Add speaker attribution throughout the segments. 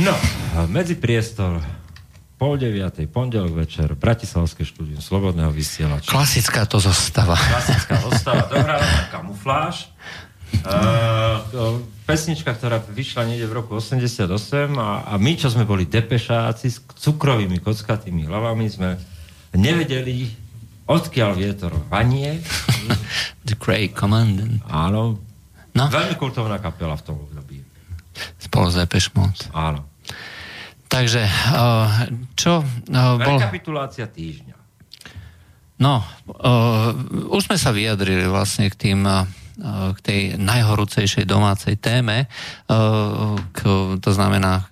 Speaker 1: No, medzi priestor pol deviatej, pondelok večer, Bratislavské štúdium Slobodného vysielača.
Speaker 2: Klasická to zostava.
Speaker 1: Klasická zostava, dobrá kamufláž. Uh, pesnička, ktorá vyšla niekde v roku 88 a, a my, čo sme boli depešáci s cukrovými kockatými hlavami, sme nevedeli, odkiaľ vietor vanie.
Speaker 2: The Grey Commandant.
Speaker 1: Áno. No? Veľmi kultovná kapela v tom období.
Speaker 2: Spolu s Depeche Mode.
Speaker 1: Áno.
Speaker 2: Takže, čo
Speaker 1: bol... Rekapitulácia týždňa.
Speaker 2: No, už sme sa vyjadrili vlastne k tým k tej najhorúcejšej domácej téme, k, to znamená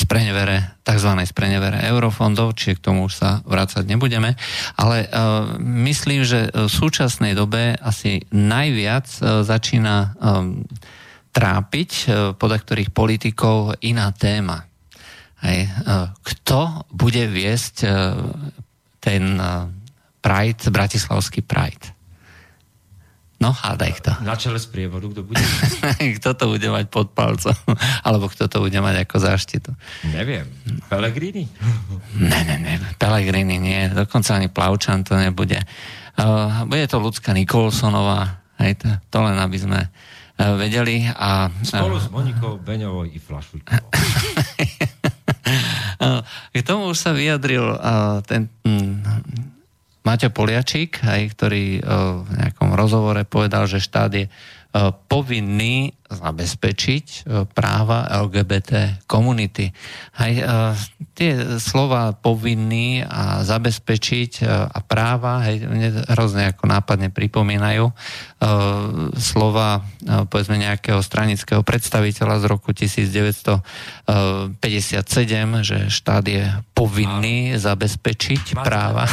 Speaker 2: sprenevere, tzv. sprenevere eurofondov, čiže k tomu už sa vrácať nebudeme, ale myslím, že v súčasnej dobe asi najviac začína trápiť podľa ktorých politikov iná téma. Hej. Kto bude viesť ten Pride, bratislavský Pride? No, hádaj kto.
Speaker 1: Na čele z prievodu, kto bude?
Speaker 2: kto to bude mať pod palcom? Alebo kto to bude mať ako záštitu?
Speaker 1: Neviem. Pelegrini?
Speaker 2: ne, ne, ne. Pelegrini nie. Dokonca ani Plavčan to nebude. Uh, bude to ľudská Nikolsonová. Hej, to, to len aby sme uh, vedeli. A,
Speaker 1: Spolu uh, s Monikou Beňovou i Flašujkou.
Speaker 2: K tomu už sa vyjadril uh, ten um, Maťo Poliačík, aj, ktorý uh, v nejakom rozhovore povedal, že štát je uh, povinný zabezpečiť uh, práva LGBT komunity. Aj, uh, tie slova povinný a zabezpečiť uh, a práva hej, hrozne ako nápadne pripomínajú slova povedzme nejakého stranického predstaviteľa z roku 1957, že štát je povinný a zabezpečiť Máte práva.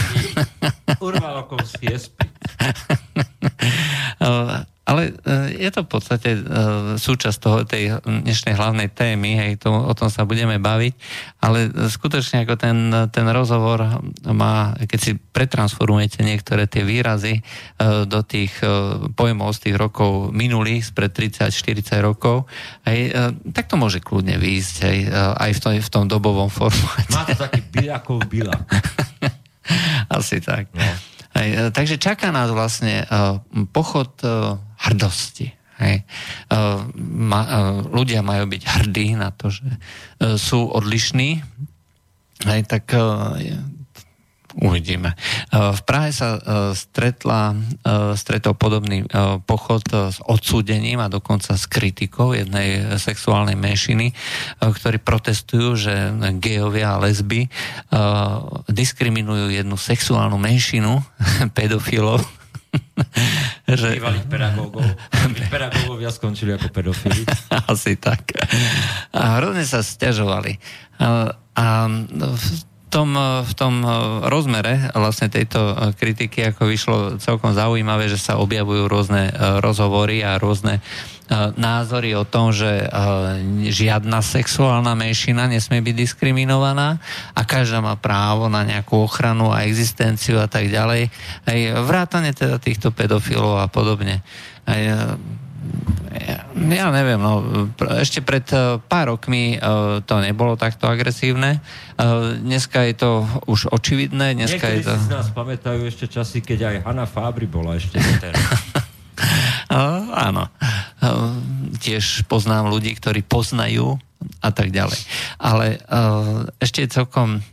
Speaker 1: Urvalokovský
Speaker 2: Ale e, je to v podstate e, súčasť toho, tej dnešnej hlavnej témy, hej, to, o tom sa budeme baviť, ale skutočne ako ten, ten rozhovor má, keď si pretransformujete niektoré tie výrazy e, do tých pojmov z tých rokov minulých, spred 30-40 rokov, hej, tak to môže kľudne výjsť hej, aj v tom, v tom dobovom formáte.
Speaker 1: Má to taký byľakov byla.
Speaker 2: Asi tak. No. Hej, takže čaká nás vlastne pochod hrdosti. Hej. Ma, ľudia majú byť hrdí na to, že sú odlišní. Hej, tak Uvidíme. E, v Prahe sa e, stretla, e, stretol podobný pochod s odsúdením a dokonca s kritikou jednej sexuálnej menšiny, ktorí protestujú, že gejovia a lesby diskriminujú jednu sexuálnu menšinu pedofilov
Speaker 1: že... Bývalých pedagógov. Pedagógovia skončili ako pedofili.
Speaker 2: Asi tak. A hrozne sa stiažovali. A, a tom, v tom eh, rozmere vlastne tejto eh, kritiky ako vyšlo celkom zaujímavé, že sa objavujú rôzne rozhovory a rôzne názory o tom, že žiadna sexuálna menšina nesmie byť diskriminovaná a každá má právo na nejakú ochranu a existenciu a tak ďalej. Aj vrátane teda týchto pedofilov a podobne. Aj, ja neviem, no, ešte pred eh, pár rokmi uh, to nebolo takto agresívne. Uh, dneska je to už očividné. Dneska
Speaker 1: Niektorí
Speaker 2: je to...
Speaker 1: si z nás pamätajú ešte časy, keď aj Hanna Fábry bola ešte uh,
Speaker 2: áno. Uh, tiež poznám ľudí, ktorí poznajú a tak ďalej. Ale uh, ešte celkom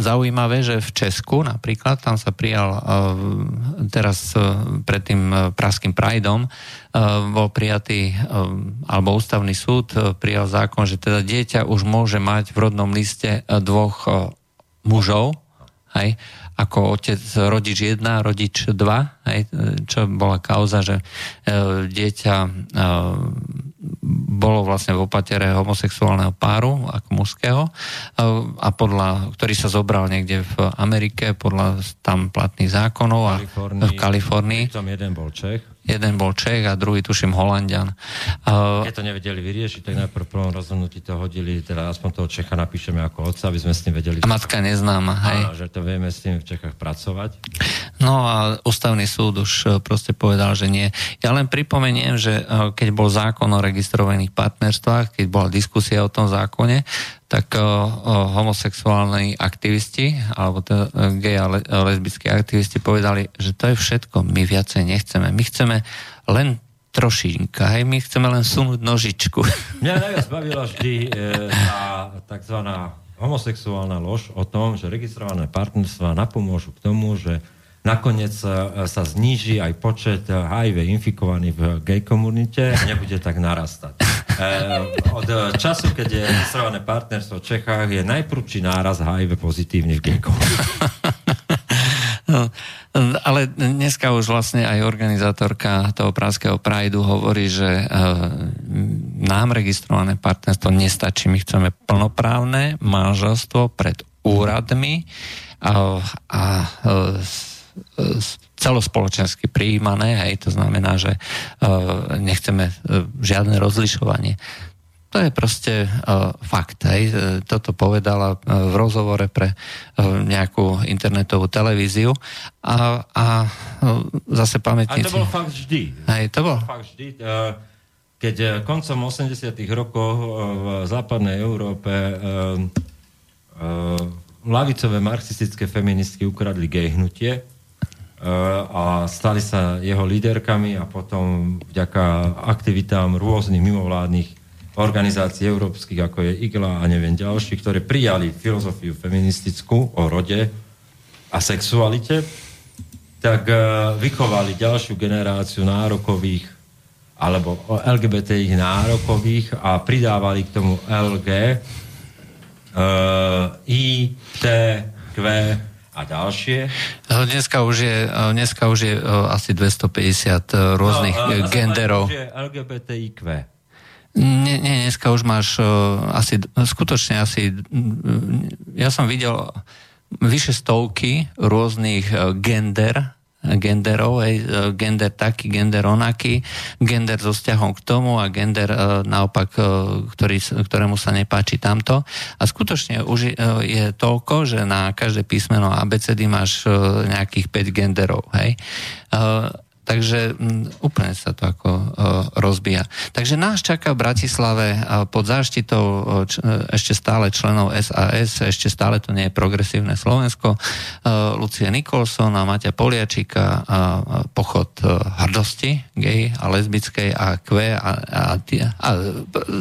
Speaker 2: zaujímavé, že v Česku napríklad, tam sa prijal e, teraz e, pred tým praským Prideom, bol prijatý, alebo ústavný súd prijal zákon, že teda dieťa už môže mať v rodnom liste dvoch mužov, hej, ako otec, rodič 1, rodič 2, hej, čo bola kauza, že dieťa bolo vlastne v opatere homosexuálneho páru, ako mužského, a podľa, ktorý sa zobral niekde v Amerike podľa tam platných zákonov a v Kalifornii.
Speaker 1: Tam jeden bol Čech.
Speaker 2: Jeden bol Čech a druhý tuším Holandian.
Speaker 1: Keď to nevedeli vyriešiť, tak najprv v prvom rozhodnutí to hodili, teda aspoň toho Čecha napíšeme ako otca, aby sme s tým vedeli...
Speaker 2: A matka neznáma, hej.
Speaker 1: Áno, že to vieme s tým v Čechách pracovať.
Speaker 2: No a ústavný súd už e, proste povedal, že nie. Ja len pripomeniem, že e, keď bol zákon o registrovaných partnerstvách, keď bola diskusia o tom zákone, tak uh, homosexuálni aktivisti, alebo to, gay a le, lesbickí aktivisti povedali, že to je všetko, my viacej nechceme. My chceme len trošinka, hej, my chceme len sunúť nožičku.
Speaker 1: Mňa najviac bavila vždy e, tá takzvaná homosexuálna lož o tom, že registrované partnerstva napomôžu k tomu, že nakoniec sa zníži aj počet HIV infikovaných v gay komunite a nebude tak narastať. Eh, od času, keď je registrované partnerstvo v Čechách, je najprúčší náraz HIV pozitívny v gay komunite.
Speaker 2: No, ale dneska už vlastne aj organizátorka toho Pražského Prajdu hovorí, že nám registrované partnerstvo nestačí. My chceme plnoprávne manželstvo pred úradmi a uh, celospoločensky prijímané, hej, to znamená, že uh, nechceme uh, žiadne rozlišovanie. To je proste fakt. Hej. Toto povedala v rozhovore pre nejakú internetovú televíziu a, a zase pamätníci...
Speaker 1: A to bol fakt vždy.
Speaker 2: Hej, to bol...
Speaker 1: fakt vždy. Keď koncom 80 rokov v západnej Európe lavicové marxistické feministky ukradli gay hnutie, a stali sa jeho líderkami a potom vďaka aktivitám rôznych mimovládnych organizácií európskych, ako je IGLA a neviem ďalší, ktoré prijali filozofiu feministickú o rode a sexualite, tak e, vychovali ďalšiu generáciu nárokových alebo LGBTI nárokových a pridávali k tomu LG, I, T, Q, a ďalšie.
Speaker 2: Dneska už je, dneska už je asi 250 rôznych no, genderov.
Speaker 1: LGBTIQ.
Speaker 2: Nie, nie, dneska už máš asi, skutočne asi, ja som videl vyše stovky rôznych gender genderov, aj e, gender taký, gender onaký, gender so vzťahom k tomu a gender e, naopak, e, ktorý, ktorému sa nepáči tamto. A skutočne už je toľko, že na každé písmeno ABCD máš nejakých 5 genderov. Hej? Takže mm, úplne sa to ako uh, rozbíja. Takže nás čaká v Bratislave uh, pod záštitou č, uh, ešte stále členov SAS, ešte stále to nie je progresívne Slovensko, uh, Lucie Nikolson a Maťa Poliačika, uh, pochod hrdosti gay a lesbickej a kve a, a, a, a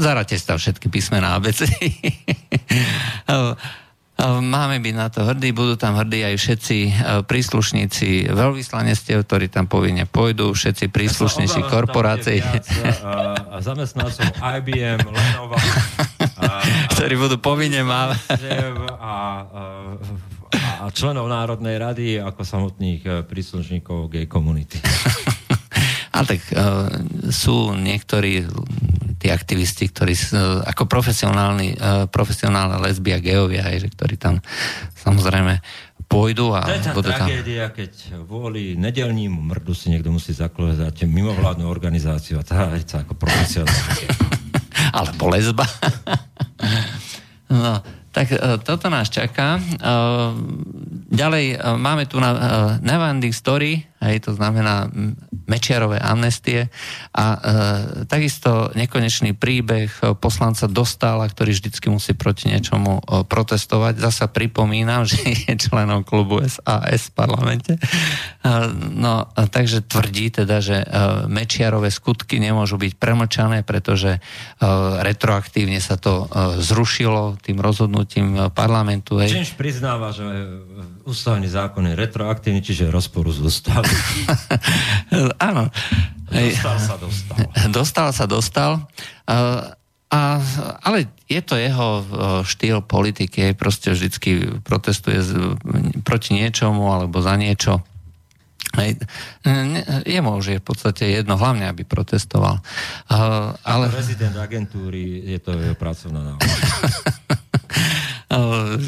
Speaker 2: zarate sa všetky písmená ABC. uh, Máme byť na to hrdí, budú tam hrdí aj všetci e, príslušníci veľvyslanectiev, ktorí tam povinne pôjdu, všetci príslušníci ja korporácií.
Speaker 1: A, a zamestnancov IBM, Lenovo,
Speaker 2: ktorí budú povinne mávať.
Speaker 1: A, a, a členov Národnej rady ako samotných príslušníkov gay komunity.
Speaker 2: A tak uh, sú niektorí tí aktivisti, ktorí uh, ako profesionálni, uh, profesionálne lesby a geovia, aj, že ktorí tam samozrejme pôjdu a
Speaker 1: to je tá
Speaker 2: budú
Speaker 1: tam... tragédia, keď kvôli nedelnímu mrdu si niekto musí zakladať mimovládnu organizáciu a tá sa ako profesionálne.
Speaker 2: Alebo lesba. no, tak toto nás čaká. Ďalej máme tu na Nevanding Story, hej, to znamená Mečiarové amnestie a e, takisto nekonečný príbeh poslanca Dostála, ktorý vždycky musí proti niečomu e, protestovať. Zasa pripomínam, že je členom klubu SAS v parlamente. E, no, takže tvrdí teda, že e, Mečiarové skutky nemôžu byť premlčané, pretože e, retroaktívne sa to e, zrušilo tým rozhodnutím parlamentu.
Speaker 1: Hej. Čímž priznáva, že ústavný zákon je retroaktívny, čiže rozporu z ústavy.
Speaker 2: áno.
Speaker 1: Dostal sa, dostal.
Speaker 2: Dostal sa, dostal. A, ale je to jeho štýl politiky, proste vždycky protestuje proti niečomu alebo za niečo. Hej, jemu už je v podstate jedno, hlavne aby protestoval.
Speaker 1: Uh, ale... Ako rezident agentúry je to jeho pracovná náhoda.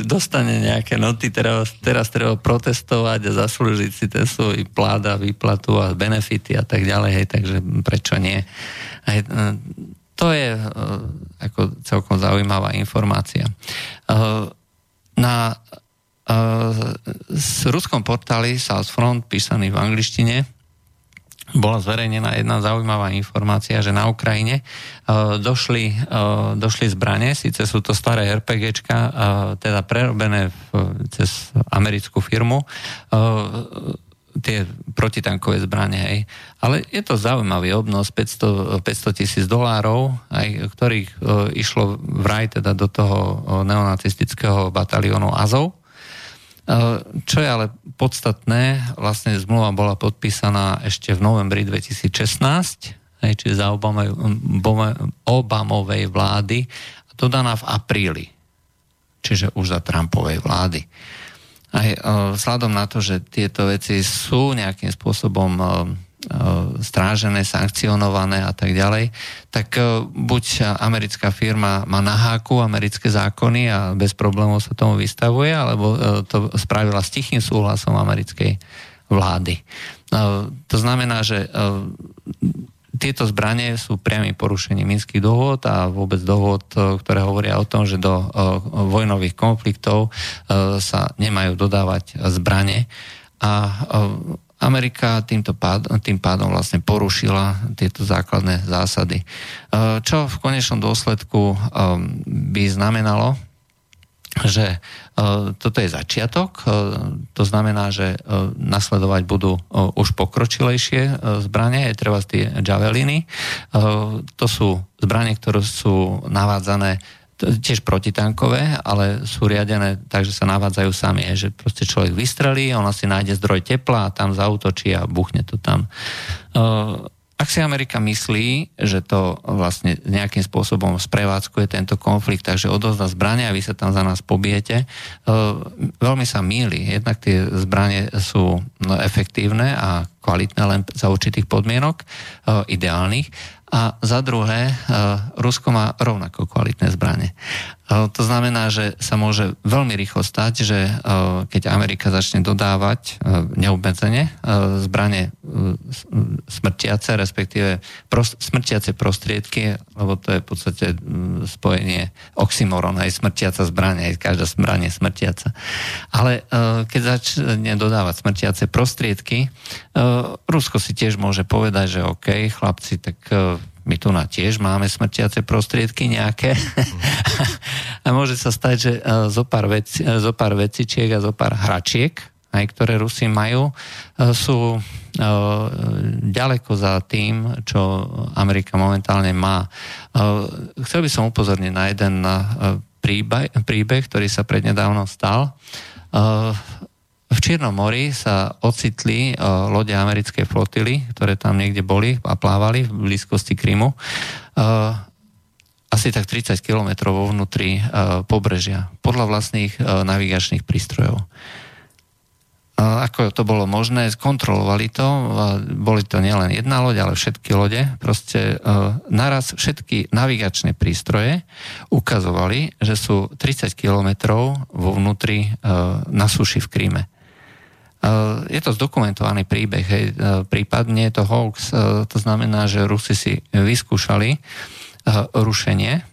Speaker 2: dostane nejaké noty, teraz, teraz treba protestovať a zaslúžiť si ten svoj plát a výplatu a benefity a tak ďalej, hej, takže prečo nie? Hej, to je ako celkom zaujímavá informácia. Na s ruskom portáli South Front, písaný v angličtine, bola zverejnená jedna zaujímavá informácia, že na Ukrajine uh, došli, uh, došli zbranie, síce sú to staré RPGčka, uh, teda prerobené v, cez americkú firmu, tie protitankové zbranie, hej. Ale je to zaujímavý obnos, 500, 500 tisíc dolárov, aj, ktorých išlo vraj teda do toho neonacistického bataliónu Azov čo je ale podstatné, vlastne zmluva bola podpísaná ešte v novembri 2016, aj, čiže za Obamaj, Obamovej vlády a dodaná v apríli, čiže už za Trumpovej vlády. Aj vzhľadom na to, že tieto veci sú nejakým spôsobom E, strážené, sankcionované a tak ďalej, tak e, buď americká firma má na háku americké zákony a bez problémov sa tomu vystavuje, alebo e, to spravila s tichým súhlasom americkej vlády. To znamená, že tieto zbranie sú priamým porušením minských dohod a vôbec dohod, ktoré hovoria o tom, že do vojnových konfliktov sa nemajú dodávať zbranie. A Amerika týmto pád, tým pádom vlastne porušila tieto základné zásady. E, čo v konečnom dôsledku e, by znamenalo, že e, toto je začiatok, to znamená, že nasledovať budú už pokročilejšie zbranie, je treba tie javeliny. To sú zbranie, ktoré sú navádzané tiež protitankové, ale sú riadené tak, že sa navádzajú sami. Je, že proste človek vystrelí, ona si nájde zdroj tepla a tam zautočí a buchne to tam. Ak si Amerika myslí, že to vlastne nejakým spôsobom sprevádzkuje tento konflikt, takže odozda zbrania a vy sa tam za nás pobijete, veľmi sa míli. Jednak tie zbranie sú no, efektívne a kvalitné len za určitých podmienok, ideálnych a za druhé, e, Rusko má rovnako kvalitné zbranie. To znamená, že sa môže veľmi rýchlo stať, že keď Amerika začne dodávať neobmedzenie zbranie smrtiace, respektíve smrtiace prostriedky, lebo to je v podstate spojenie oxymoron, aj smrtiaca zbranie, aj každá zbranie smrtiaca. Ale keď začne dodávať smrtiace prostriedky, Rusko si tiež môže povedať, že OK, chlapci, tak my tu na tiež máme smrtiace prostriedky nejaké. a môže sa stať, že e, zo pár, veci, e, zo pár vecičiek a zo pár hračiek, aj ktoré Rusi majú, e, sú ďaleko za tým, čo Amerika momentálne má. Chcel by som upozorniť na jeden príbeh, príbeh ktorý sa prednedávno stal v Čiernom mori sa ocitli uh, lode americkej flotily, ktoré tam niekde boli a plávali v blízkosti Krymu. Uh, asi tak 30 kilometrov vo vnútri uh, pobrežia, podľa vlastných navigačných prístrojov. Ako to bolo možné, skontrolovali to, boli to nielen jedna loď, ale všetky lode. Proste naraz všetky navigačné prístroje ukazovali, že sú 30 kilometrov vo vnútri na suši v Kríme. Eh, je to zdokumentovaný príbeh, hej, eh, prípadne je to hoax, eh, to znamená, že Rusi si vyskúšali rušenie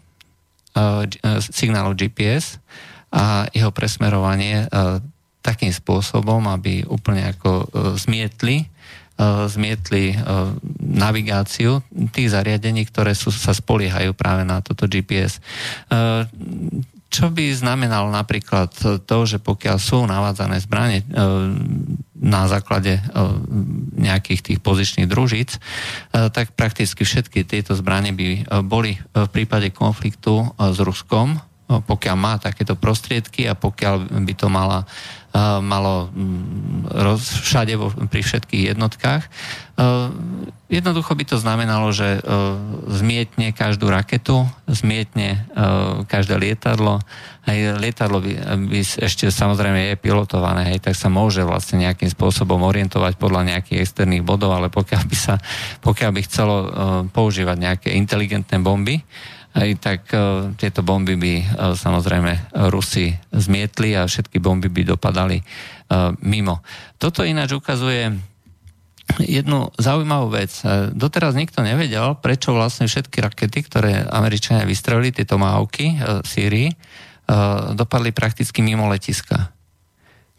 Speaker 2: signálu GPS a jeho presmerovanie takým spôsobom, aby úplne ako zmietli zmietli navigáciu tých zariadení, ktoré sú, sa spoliehajú práve na toto GPS. Čo by znamenalo napríklad to, že pokiaľ sú navádzané zbranie e, na základe e, nejakých tých pozičných družíc, e, tak prakticky všetky tieto zbranie by boli v prípade konfliktu s Ruskom, pokiaľ má takéto prostriedky a pokiaľ by to mala malo mm, roz, všade vo, pri všetkých jednotkách. Jednoducho by to znamenalo, že zmietne každú raketu, zmietne každé lietadlo, aj lietadlo by, by ešte samozrejme je pilotované, hej, tak sa môže vlastne nejakým spôsobom orientovať podľa nejakých externých bodov, ale pokiaľ by, sa, pokiaľ by chcelo používať nejaké inteligentné bomby, aj tak uh, tieto bomby by uh, samozrejme Rusi zmietli a všetky bomby by dopadali uh, mimo. Toto ináč ukazuje jednu zaujímavú vec. Doteraz nikto nevedel, prečo vlastne všetky rakety, ktoré Američania vystrelili, tieto mávky v Sýrii, dopadli prakticky mimo letiska.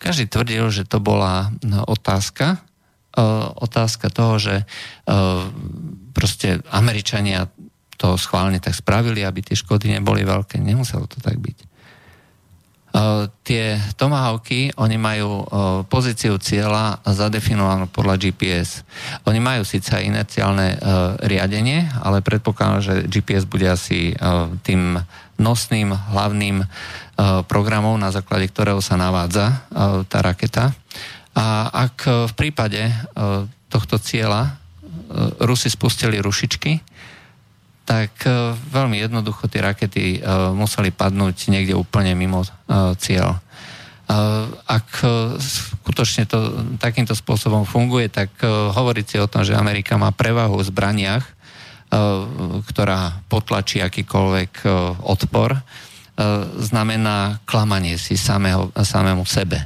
Speaker 2: Každý tvrdil, že to bola otázka, otázka toho, že proste Američania to schválne tak spravili, aby tie škody neboli veľké. Nemuselo to tak byť. Uh, tie Tomahawky, oni majú uh, pozíciu cieľa zadefinovanú podľa GPS. Oni majú síce inerciálne uh, riadenie, ale predpokladám, že GPS bude asi tým nosným hlavným programom, na základe ktorého sa navádza tá raketa. A ak v prípade tohto cieľa Rusi spustili rušičky, tak e, veľmi jednoducho tie rakety e, museli padnúť niekde úplne mimo e, cieľ. Ak skutočne to takýmto spôsobom funguje, tak hovoriť si o tom, že Amerika má prevahu v zbraniach, ktorá potlačí akýkoľvek odpor, znamená klamanie si samého, samému sebe.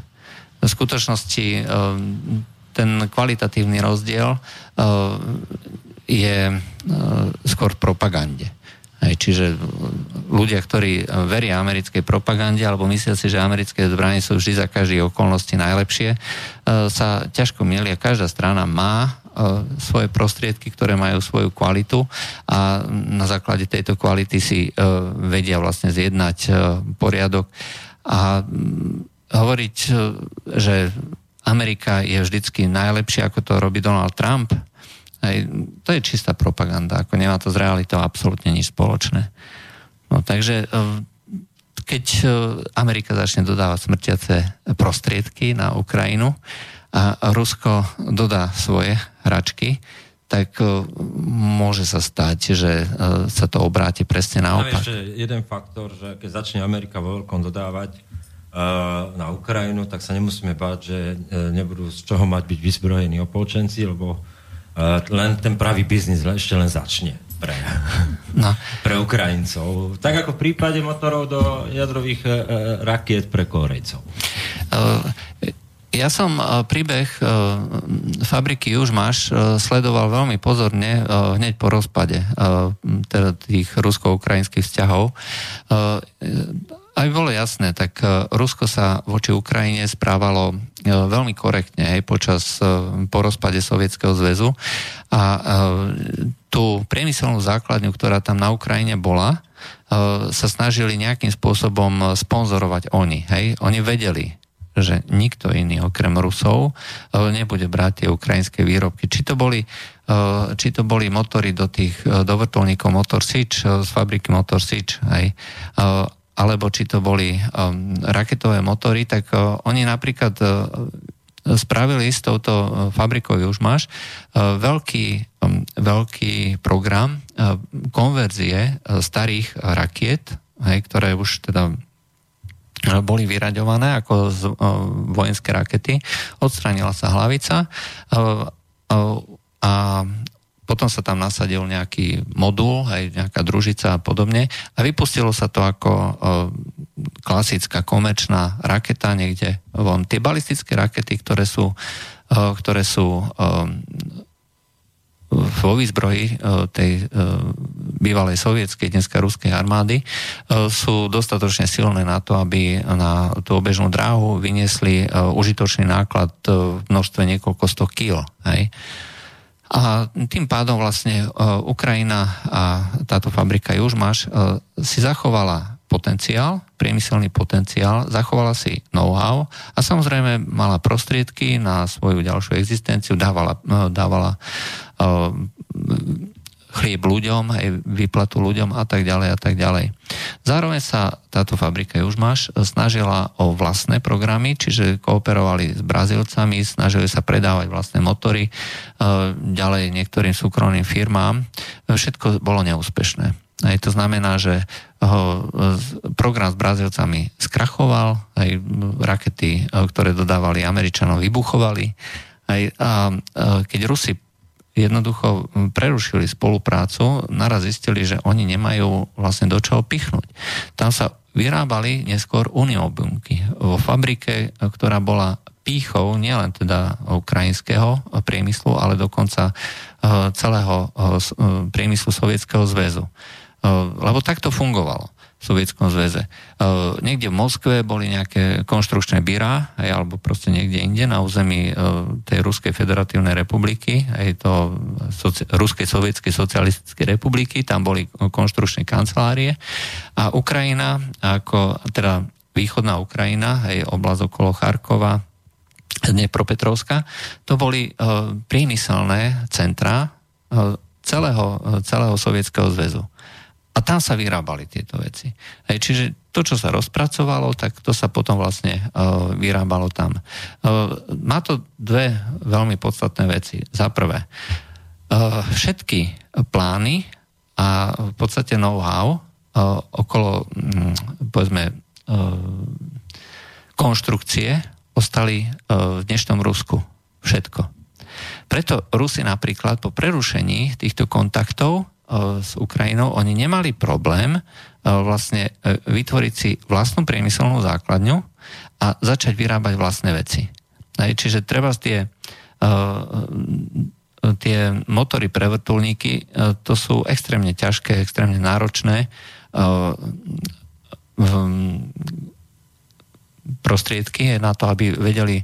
Speaker 2: V skutočnosti ten kvalitatívny rozdiel je e, skôr v propagande. Hej, čiže ľudia, ktorí veria americkej propagande alebo myslia si, že americké zbranie sú vždy za každé okolnosti najlepšie, e, sa ťažko milia. Každá strana má e, svoje prostriedky, ktoré majú svoju kvalitu a na základe tejto kvality si vedia vlastne zjednať poriadok a hovoriť, že Amerika je vždycky najlepšia, ako to robí Donald Trump, Hej, to je čistá propaganda, ako nemá to s realitou absolútne nič spoločné. No takže e, keď e, Amerika začne dodávať smrtiace prostriedky na Ukrajinu a Rusko dodá svoje hračky, tak e, môže sa stať, že sa to obráti presne naopak.
Speaker 1: ešte jeden faktor, že keď začne Amerika vo veľkom dodávať na Ukrajinu, tak sa nemusíme báť, že nebudú z čoho mať byť vyzbrojení opolčenci, lebo len ten pravý biznis ešte len začne pre, no. pre Ukrajincov. Tak ako v prípade motorov do jadrových e, e rakiet pre Korejcov. Uh,
Speaker 2: ja som uh, príbeh fabriky už máš sledoval veľmi pozorne hneď po rozpade teda tých rusko-ukrajinských vzťahov aby bolo jasné, tak e, Rusko sa voči Ukrajine správalo e, veľmi korektne aj počas e, po rozpade Sovietskeho zväzu a tú priemyselnú základňu, ktorá tam na Ukrajine bola, sa snažili nejakým spôsobom sponzorovať oni. Hej? Oni vedeli, že nikto iný okrem Rusov nebude brať tie ukrajinské výrobky. Či to boli, či to boli motory do tých do vrtulníkov Motor Sič z fabriky Motor Sič, hej, alebo či to boli um, raketové motory, tak uh, oni napríklad uh, spravili s touto uh, fabrikou už máš veľký, um, veľký program konverzie starých rakiet, hej, ktoré už teda boli vyraďované ako z, vojenské rakety. Odstranila sa hlavica a potom sa tam nasadil nejaký modul, aj nejaká družica a podobne a vypustilo sa to ako o, klasická komerčná raketa niekde von. Tie balistické rakety, ktoré sú, o, ktoré sú o, vo výzbroji tej bývalej sovietskej, dneska ruskej armády, sú dostatočne silné na to, aby na tú obežnú dráhu vyniesli užitočný náklad v množstve niekoľko sto kil. Hej. A tým pádom vlastne e, Ukrajina a táto fabrika Južmaš e, si zachovala potenciál, priemyselný potenciál, zachovala si know-how a samozrejme mala prostriedky na svoju ďalšiu existenciu, dávala, e, dávala chlieb ľuďom, aj vyplatu ľuďom a tak ďalej a tak ďalej. Zároveň sa táto fabrika máš snažila o vlastné programy, čiže kooperovali s Brazílcami, snažili sa predávať vlastné motory e, ďalej niektorým súkromným firmám. Všetko bolo neúspešné. Aj to znamená, že ho program s Brazílcami skrachoval, aj rakety, e, ktoré dodávali Američanom, vybuchovali. Aj, a, a keď Rusi jednoducho prerušili spoluprácu, naraz zistili, že oni nemajú vlastne do čoho pichnúť. Tam sa vyrábali neskôr uniobunky vo fabrike, ktorá bola pýchou nielen teda ukrajinského priemyslu, ale dokonca celého priemyslu Sovietskeho zväzu. Lebo takto fungovalo. Sovietskom zväze. Uh, niekde v Moskve boli nejaké konštrukčné byra, aj, alebo proste niekde inde na území uh, tej Ruskej federatívnej republiky, aj to soci- Ruskej sovietskej socialistickej republiky, tam boli konštrukčné kancelárie a Ukrajina, ako teda východná Ukrajina, aj oblasť okolo Charkova, Dnepropetrovska, to boli uh, priemyselné centra celého, celého Sovietskeho zväzu. A tam sa vyrábali tieto veci. Hej, čiže to, čo sa rozpracovalo, tak to sa potom vlastne uh, vyrábalo tam. Uh, má to dve veľmi podstatné veci. Za prvé, uh, všetky plány a v podstate know-how uh, okolo, um, povedzme, uh, konštrukcie ostali v dnešnom Rusku. Všetko. Preto Rusi napríklad po prerušení týchto kontaktov s Ukrajinou, oni nemali problém e, vlastne e, vytvoriť si vlastnú priemyselnú základňu a začať vyrábať vlastné veci. Čiže treba tie, tie motory pre vrtulníky, to sú extrémne ťažké, extrémne náročné prostriedky na to, aby vedeli,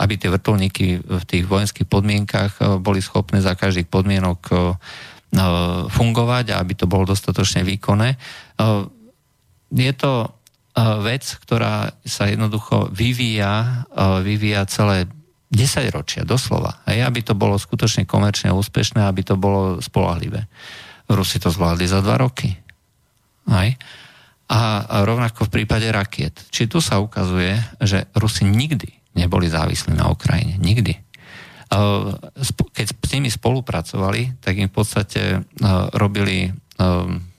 Speaker 2: aby tie vrtulníky v tých vojenských podmienkach boli schopné za každých podmienok E, fungovať a aby to bolo dostatočne výkonné. E, je to e, vec, ktorá sa jednoducho vyvíja, vyvíja celé 10 ročia, doslova. Hej, aby to bolo skutočne komerčne úspešné, aby to bolo spolahlivé. Rusi to zvládli za dva roky. Hej. A rovnako v prípade rakiet. Či tu sa ukazuje, že Rusi nikdy neboli závislí na Ukrajine. Nikdy. Eh, keď s nimi spolupracovali, tak im v podstate eh, robili eh,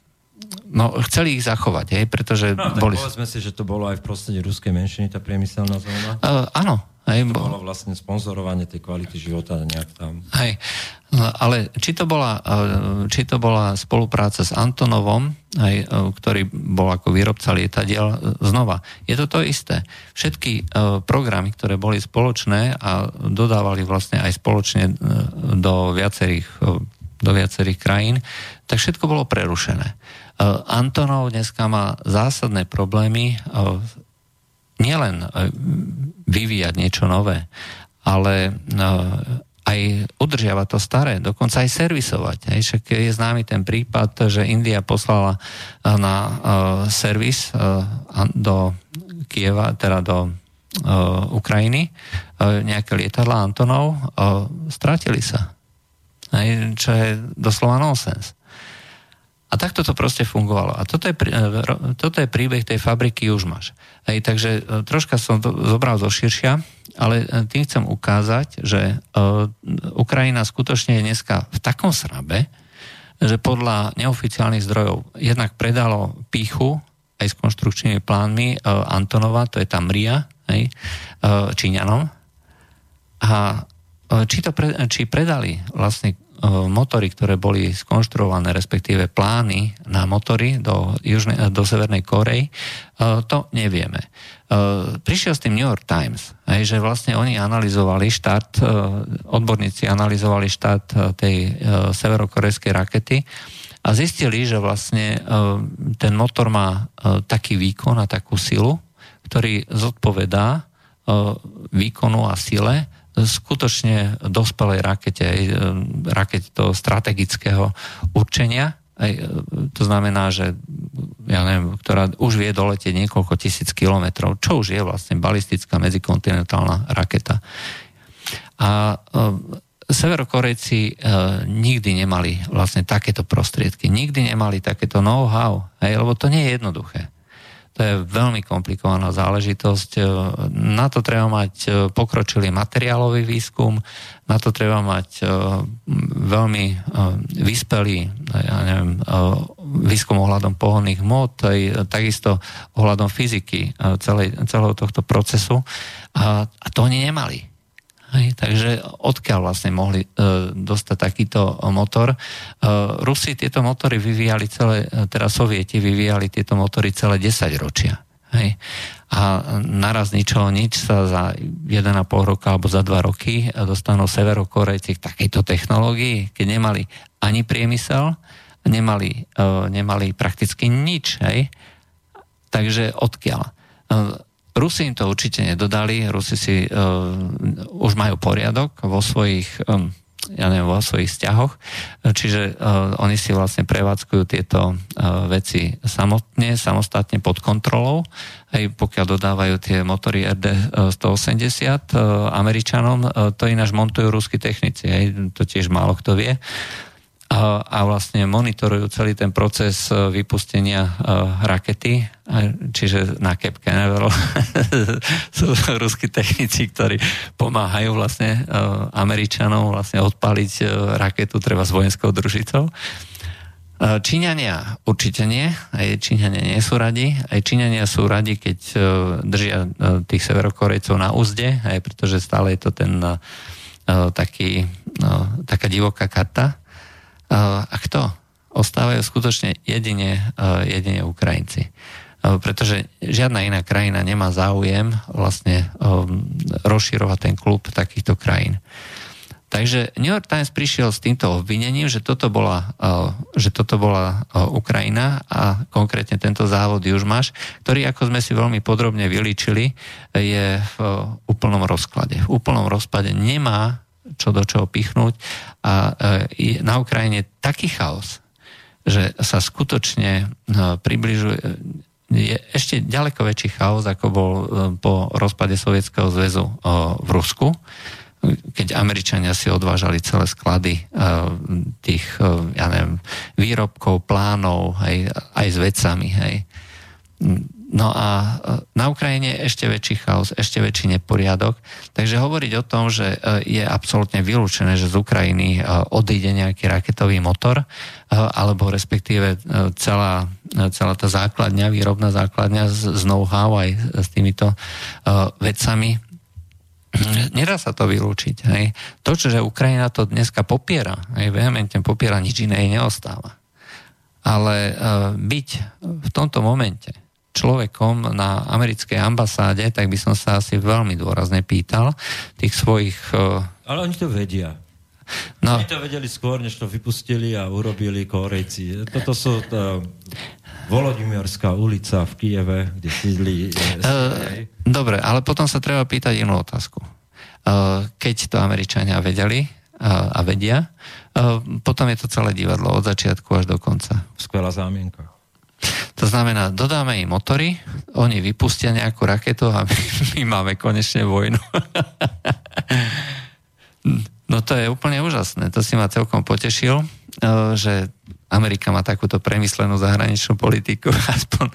Speaker 2: No, chceli ich zachovať, hej, pretože
Speaker 1: no, boli... povedzme si, že to bolo aj v prostredí ruskej menšiny, tá priemyselná zóna.
Speaker 2: Uh, áno.
Speaker 1: Hej, to bolo vlastne sponzorovanie tej kvality života nejak tam.
Speaker 2: Hej, no, ale či to bola, či to bola spolupráca s Antonovom, hej, ktorý bol ako výrobca lietadiel, znova, je to to isté. Všetky programy, ktoré boli spoločné a dodávali vlastne aj spoločne do viacerých, do viacerých krajín, tak všetko bolo prerušené. Antonov dneska má zásadné problémy nielen eh, vyvíjať niečo nové, ale aj udržiavať to staré, dokonca aj servisovať. Hej. Však je známy ten prípad, že India poslala na servis do Kieva, teda do Ukrajiny nejaké lietadla Antonov, stratili sa. Hej, čo je doslova nonsens. A takto to proste fungovalo. A toto je, e, toto je príbeh tej fabriky už máš. Hej, takže e, troška som to zobral zo širšia, ale e, tým chcem ukázať, že Ukrajina skutočne je dneska v takom srabe, že podľa neoficiálnych zdrojov jednak predalo píchu aj s konštrukčnými plánmi Antonova, to je tam Ria, hej, Číňanom. A či, to pre, či predali vlastne motory, ktoré boli skonštruované, respektíve plány na motory do, Južnej, do Severnej Korei, e, to nevieme. E, prišiel s tým New York Times, že vlastne oni analyzovali štát, odborníci analyzovali štát tej severokorejskej rakety a zistili, že vlastne ten motor má taký výkon a takú silu, ktorý zodpovedá výkonu a sile skutočne dospelej rakete, aj e, rakete toho strategického určenia. Aj, e, to znamená, že ja neviem, ktorá už vie doletieť niekoľko tisíc kilometrov, čo už je vlastne balistická medzikontinentálna raketa. A e, Severokorejci e, nikdy nemali vlastne takéto prostriedky, nikdy nemali takéto know-how, hej, lebo to nie je jednoduché. To je veľmi komplikovaná záležitosť. E, na to treba mať e, pokročilý materiálový výskum, na to treba mať e, veľmi vyspelý ja neviem, výskum ohľadom pohonných hmot, takisto ohľadom fyziky celého tohto procesu. A to oni nemali. Hej, takže odkiaľ vlastne mohli e, dostať takýto motor? E, Rusi tieto motory vyvíjali celé, teda Sovieti vyvíjali tieto motory celé 10 ročia. Hej. A naraz ničoho nič sa za 1,5 roka alebo za 2 roky dostanú severokorejci k takejto technológii, keď nemali ani priemysel, nemali, e, nemali prakticky nič. Hej. Takže odkiaľ? E, Rusi im to určite nedodali, Rusi si uh, už majú poriadok vo svojich um, ja neviem, vo svojich vzťahoch, čiže uh, oni si vlastne prevádzkujú tieto uh, veci samotne, samostatne pod kontrolou, aj pokiaľ dodávajú tie motory RD-180 uh, Američanom, uh, to ináč montujú ruskí technici, aj, to tiež málo kto vie. Uh, a, vlastne monitorujú celý ten proces e, vypustenia uh, rakety, čiže na Cape Canaveral sú ruskí technici, ktorí pomáhajú vlastne uh, Američanom vlastne odpaliť raketu treba s vojenskou družicou. Číňania určite nie, aj Číňania nie sú radi, aj Číňania sú radi, keď držia tých severokorejcov na úzde, aj pretože stále je to ten taký, taká divoká karta. A kto? Ostávajú skutočne jedine, jedine Ukrajinci. Pretože žiadna iná krajina nemá záujem vlastne rozširovať ten klub takýchto krajín. Takže New York Times prišiel s týmto obvinením, že toto bola, že toto bola Ukrajina a konkrétne tento závod Južmaš, ktorý, ako sme si veľmi podrobne vylíčili, je v úplnom rozklade. V úplnom rozpade nemá čo do čoho pichnúť. A e, na Ukrajine taký chaos, že sa skutočne e, približuje je ešte ďaleko väčší chaos, ako bol e, po rozpade Sovietskeho zväzu v Rusku, keď Američania si odvážali celé sklady tých, ja neviem, výrobkov, plánov, aj, aj s vecami, hej No a e, na Ukrajine ešte väčší chaos, ešte väčší neporiadok. Takže hovoriť o tom, že e, je absolútne vylúčené, že z Ukrajiny e, odíde nejaký raketový motor, alebo respektíve celá, celá tá základňa, výrobná základňa z know-how aj s týmito vecami, Nedá sa to vylúčiť. Hej. To, že Ukrajina to dneska popiera, hej, vehementne popiera, nič iné neostáva. Ale byť v tomto momente človekom na americkej ambasáde, tak by som sa asi veľmi dôrazne pýtal tých svojich...
Speaker 1: E, Ale oni to vedia. No. Oni to vedeli skôr, než to vypustili a urobili Korejci. Toto sú to, Volodymyrská ulica v Kieve, kde sídli... Uh,
Speaker 2: dobre, ale potom sa treba pýtať inú otázku. Uh, keď to Američania vedeli uh, a vedia, potom je to celé divadlo od začiatku až do konca.
Speaker 1: Skvelá zámienka.
Speaker 2: To znamená, dodáme im motory, oni vypustia nejakú raketu a my, my máme konečne vojnu. no to je úplne úžasné. To si ma celkom potešil, eh, že Amerika má takúto premyslenú zahraničnú politiku, aspoň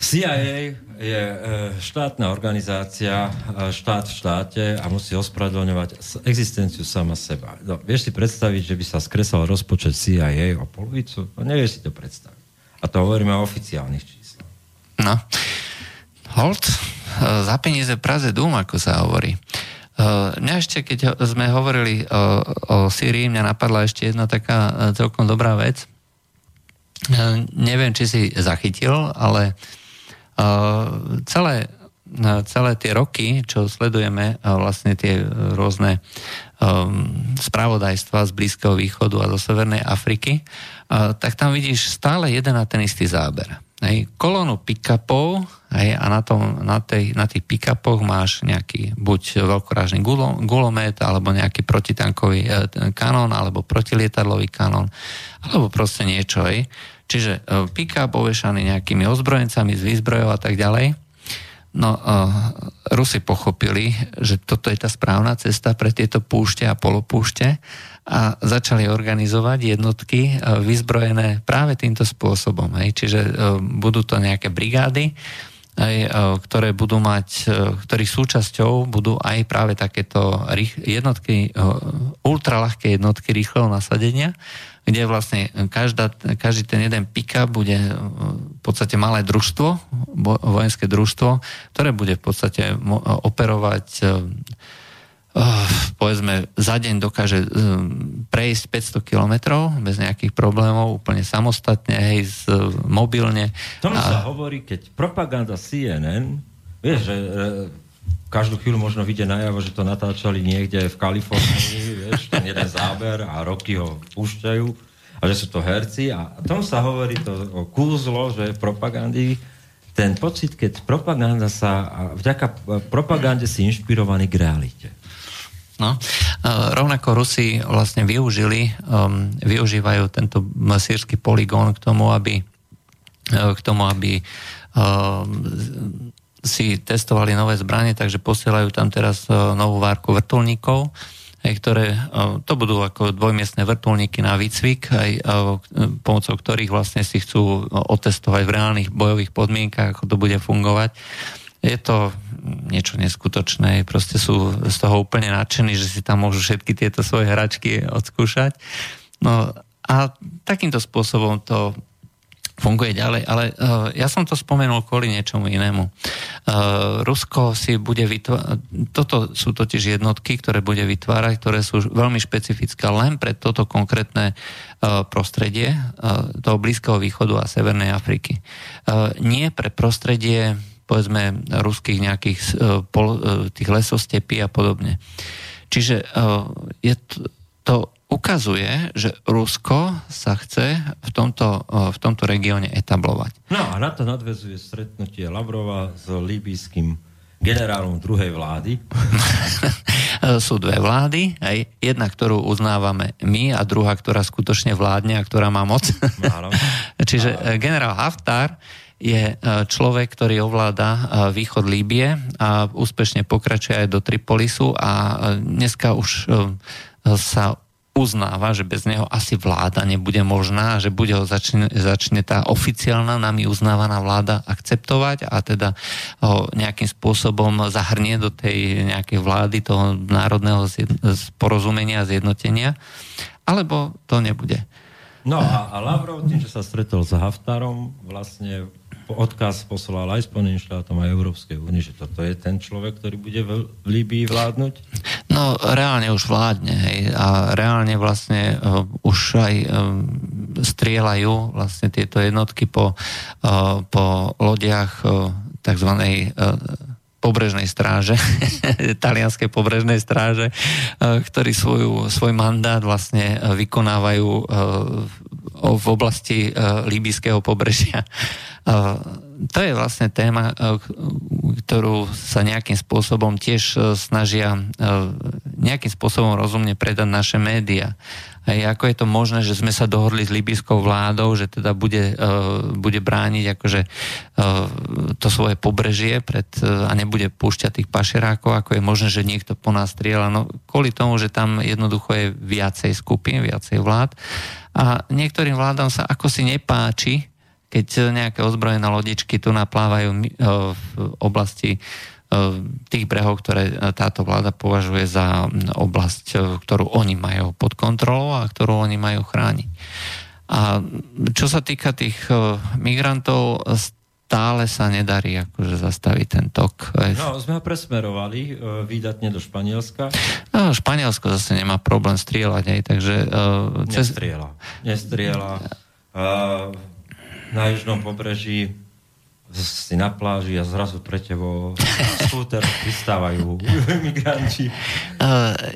Speaker 1: CIA je eh, štátna organizácia, eh, štát v štáte a musí ospravedlňovať existenciu sama seba. No, vieš si predstaviť, že by sa skresal rozpočet CIA o polovicu? No, nevieš si to predstaviť. A to hovoríme o oficiálnych číslach.
Speaker 2: No. Hold, e, za peniaze Praze dům, ako sa hovorí. E, mňa ešte, keď sme hovorili o, o Syrii, mňa napadla ešte jedna taká celkom dobrá vec. Neviem, či si zachytil, ale celé, celé tie roky, čo sledujeme vlastne tie rôzne spravodajstva z Blízkeho východu a zo Severnej Afriky, tak tam vidíš stále jeden a ten istý záber. Hej, kolónu pick-upov hej, a na, tom, na, tej, na tých pick-upoch máš nejaký buď veľkorážny gulo, gulomet, alebo nejaký protitankový e, kanón, alebo protilietadlový kanón, alebo proste niečo. Hej. Čiže e, pick-up ovešaný nejakými ozbrojencami z výzbrojov a tak ďalej. No, uh, Rusi pochopili, že toto je tá správna cesta pre tieto púšte a polopúšte a začali organizovať jednotky uh, vyzbrojené práve týmto spôsobom. Hej. Čiže uh, budú to nejaké brigády, aj, ktoré budú mať, ktorých súčasťou budú aj práve takéto jednotky, ultralahké jednotky rýchleho nasadenia, kde vlastne každá, každý ten jeden pick bude e, v podstate malé družstvo, vojenské družstvo, ktoré bude v podstate operovať e, povedzme za deň dokáže prejsť 500 kilometrov bez nejakých problémov, úplne samostatne, hej, z, mobilne.
Speaker 1: Tomu a... sa hovorí, keď propaganda CNN, vieš, že každú chvíľu možno vidieť najavo, že to natáčali niekde v Kalifornii, vieš, ten jeden záber a roky ho púšťajú a že sú to herci a tomu sa hovorí to o kúzlo, že propagandy ten pocit, keď propaganda sa, vďaka propagande si inšpirovaný k realite.
Speaker 2: No, rovnako Rusi vlastne využili, um, využívajú tento sírsky poligón k tomu, aby, uh, k tomu, aby um, si testovali nové zbranie, takže posielajú tam teraz uh, novú várku vrtulníkov, aj ktoré, uh, to budú ako dvojmiestne vrtulníky na výcvik, aj pomocou ktorých vlastne si chcú otestovať v reálnych bojových podmienkach, ako to bude fungovať je to niečo neskutočné, proste sú z toho úplne nadšení, že si tam môžu všetky tieto svoje hračky odskúšať. No a takýmto spôsobom to funguje ďalej, ale uh, ja som to spomenul kvôli niečomu inému. Uh, Rusko si bude vytvárať, toto sú totiž jednotky, ktoré bude vytvárať, ktoré sú veľmi špecifické len pre toto konkrétne uh, prostredie uh, toho Blízkeho východu a Severnej Afriky. Uh, nie pre prostredie povedzme ruských nejakých e, pol, e, tých lesostepí a podobne. Čiže e, je to, to ukazuje, že Rusko sa chce v tomto, v tomto regióne etablovať.
Speaker 1: No a na to nadvezuje stretnutie Lavrova s líbyským generálom druhej vlády.
Speaker 2: Sú dve vlády, aj jedna, ktorú uznávame my a druhá, ktorá skutočne vládne a ktorá má moc. Čiže generál Haftar je e, človek, ktorý ovláda e, východ Líbie a úspešne pokračuje aj do Tripolisu a e, dneska už sa uznáva, že bez neho asi vláda nebude možná, že bude ho začne, začne tá oficiálna nami uznávaná vláda akceptovať a teda ho nejakým spôsobom zahrnie do tej nejakej vlády toho národného porozumenia a zjednotenia, alebo to nebude.
Speaker 1: No a, a Lavrov tým, že sa stretol s Haftarom, vlastne odkaz poslal aj Spojeným štátom, aj Európskej únii, že toto je ten človek, ktorý bude v Líbii vládnuť?
Speaker 2: No, reálne už vládne, hej, a reálne vlastne uh, už aj um, strieľajú vlastne tieto jednotky po, uh, po lodiach uh, tzv. Uh, pobrežnej stráže, talianskej pobrežnej stráže, ktorí svoju, svoj mandát vlastne vykonávajú v oblasti líbyského pobrežia to je vlastne téma, ktorú sa nejakým spôsobom tiež e, snažia e, nejakým spôsobom rozumne predať naše médiá. Hej, ako je to možné, že sme sa dohodli s libyskou vládou, že teda bude, e, bude brániť akože to svoje pobrežie pred, a nebude púšťať tých pašerákov, ako je možné, že niekto po nás strieľa. No kvôli tomu, že tam jednoducho je viacej skupín, viacej vlád a niektorým vládam sa ako si nepáči, keď nejaké ozbrojené lodičky tu naplávajú v oblasti tých brehov, ktoré táto vláda považuje za oblasť, e, ktorú oni majú pod kontrolou a ktorú oni majú chrániť. A čo sa týka tých migrantov, stále sa nedarí akože zastaviť ten tok.
Speaker 1: No, sme ho presmerovali výdatne do Španielska.
Speaker 2: No, Španielsko zase nemá problém strieľať, aj, takže...
Speaker 1: Uh, cez... Nestrieľa. Nestrieľa. Uh, na južnom pobreží si na pláži a zrazu pre tebo skúter pristávajú migranti.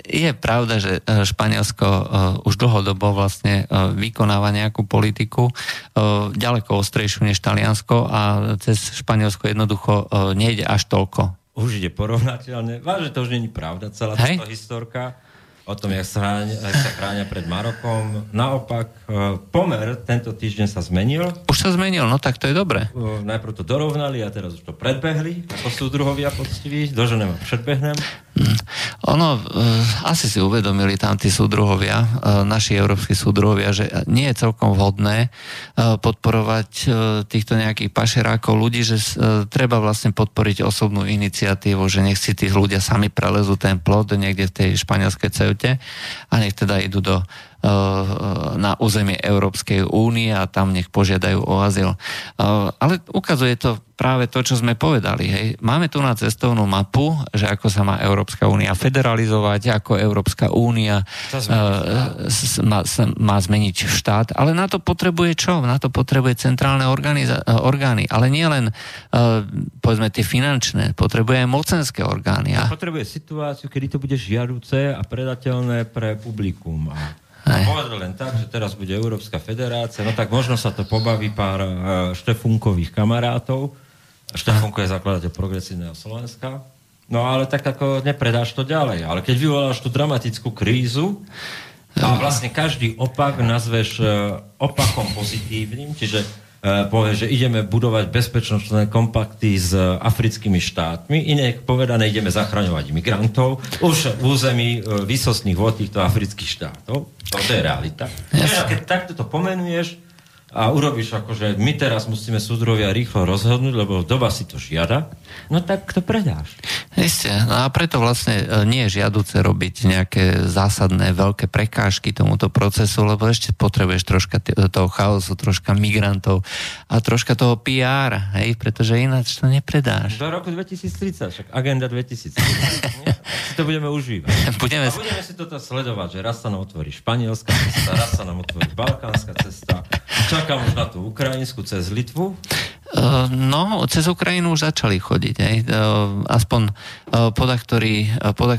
Speaker 2: Je pravda, že e, Španielsko e, už dlhodobo vlastne vykonáva nejakú politiku ďaleko ostrejšiu než Taliansko a cez Španielsko jednoducho nejde až toľko.
Speaker 1: Už ide porovnateľne. Vážne to už není pravda, celá táto historka o tom, jak sa, jak sa chránia pred Marokom. Naopak, e, pomer tento týždeň sa zmenil.
Speaker 2: Už sa zmenil, no tak to je dobre.
Speaker 1: E, najprv to dorovnali a teraz už to predbehli, ako sú druhovia poctiví. Doženem a predbehnem.
Speaker 2: Mm. Ono, e, asi si uvedomili tam tí súdruhovia, naši európsky súdruhovia, že nie je celkom vhodné podporovať týchto nejakých pašerákov ľudí, že treba vlastne podporiť osobnú iniciatívu, že nech si tí ľudia sami prelezú ten plod niekde v tej španielskej Ceute a nech teda idú do na územie Európskej únie a tam nech požiadajú o azyl. Ale ukazuje to práve to, čo sme povedali. Hej. Máme tu na cestovnú mapu, že ako sa má Európska únia federalizovať, ako Európska únia uh, má, má zmeniť štát, ale na to potrebuje čo? Na to potrebuje centrálne organiza- orgány, ale nie len uh, povedzme tie finančné, potrebuje aj mocenské orgány.
Speaker 1: A... Potrebuje situáciu, kedy to bude žiaduce a predateľné pre publikum. A povedal len tak, že teraz bude Európska federácia, no tak možno sa to pobaví pár uh, štefunkových kamarátov, Štefanko je zakladateľ progresívneho Slovenska. No ale tak ako nepredáš to ďalej. Ale keď vyvoláš tú dramatickú krízu a vlastne každý opak nazveš e, opakom pozitívnym, čiže povie, že ideme budovať bezpečnostné kompakty s africkými štátmi, iné povedané, ideme zachraňovať imigrantov už v území e, výsostných vod týchto afrických štátov. To je realita. Yes. Keď takto to pomenuješ, a urobíš ako, že my teraz musíme súdrovia rýchlo rozhodnúť, lebo doba si to žiada, no tak to predáš.
Speaker 2: Isté, no a preto vlastne e, nie je žiaduce robiť nejaké zásadné veľké prekážky tomuto procesu, lebo ešte potrebuješ troška toho chaosu, troška migrantov a troška toho PR, hej, pretože ináč to nepredáš.
Speaker 1: Do roku 2030, však agenda 2030. si to budeme užívať. Budeme... A budeme si toto sledovať, že raz sa nám otvorí španielská cesta, raz sa nám otvorí balkánska cesta, čakám už na tú ukrajinsku cez Litvu.
Speaker 2: Uh, no, cez Ukrajinu už začali chodiť. Aj. Uh, aspoň uh, poda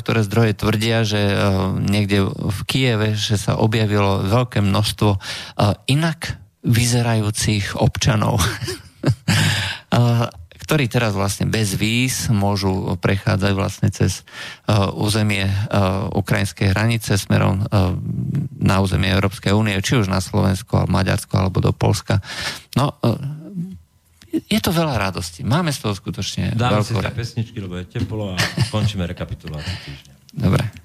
Speaker 2: ktoré zdroje tvrdia, že niekde v Kieve že sa objavilo veľké množstvo inak vyzerajúcich občanov. ktorí teraz vlastne bez víz môžu prechádzať vlastne cez uh, územie uh, ukrajinskej hranice smerom uh, na územie Európskej únie, či už na Slovensko, Maďarsko alebo do Polska. No, je to veľa radosti. Máme z toho skutočne
Speaker 1: Dáme veľkú... si pesničky, lebo je teplo a končíme rekapituláciu týždňa.
Speaker 2: Dobre.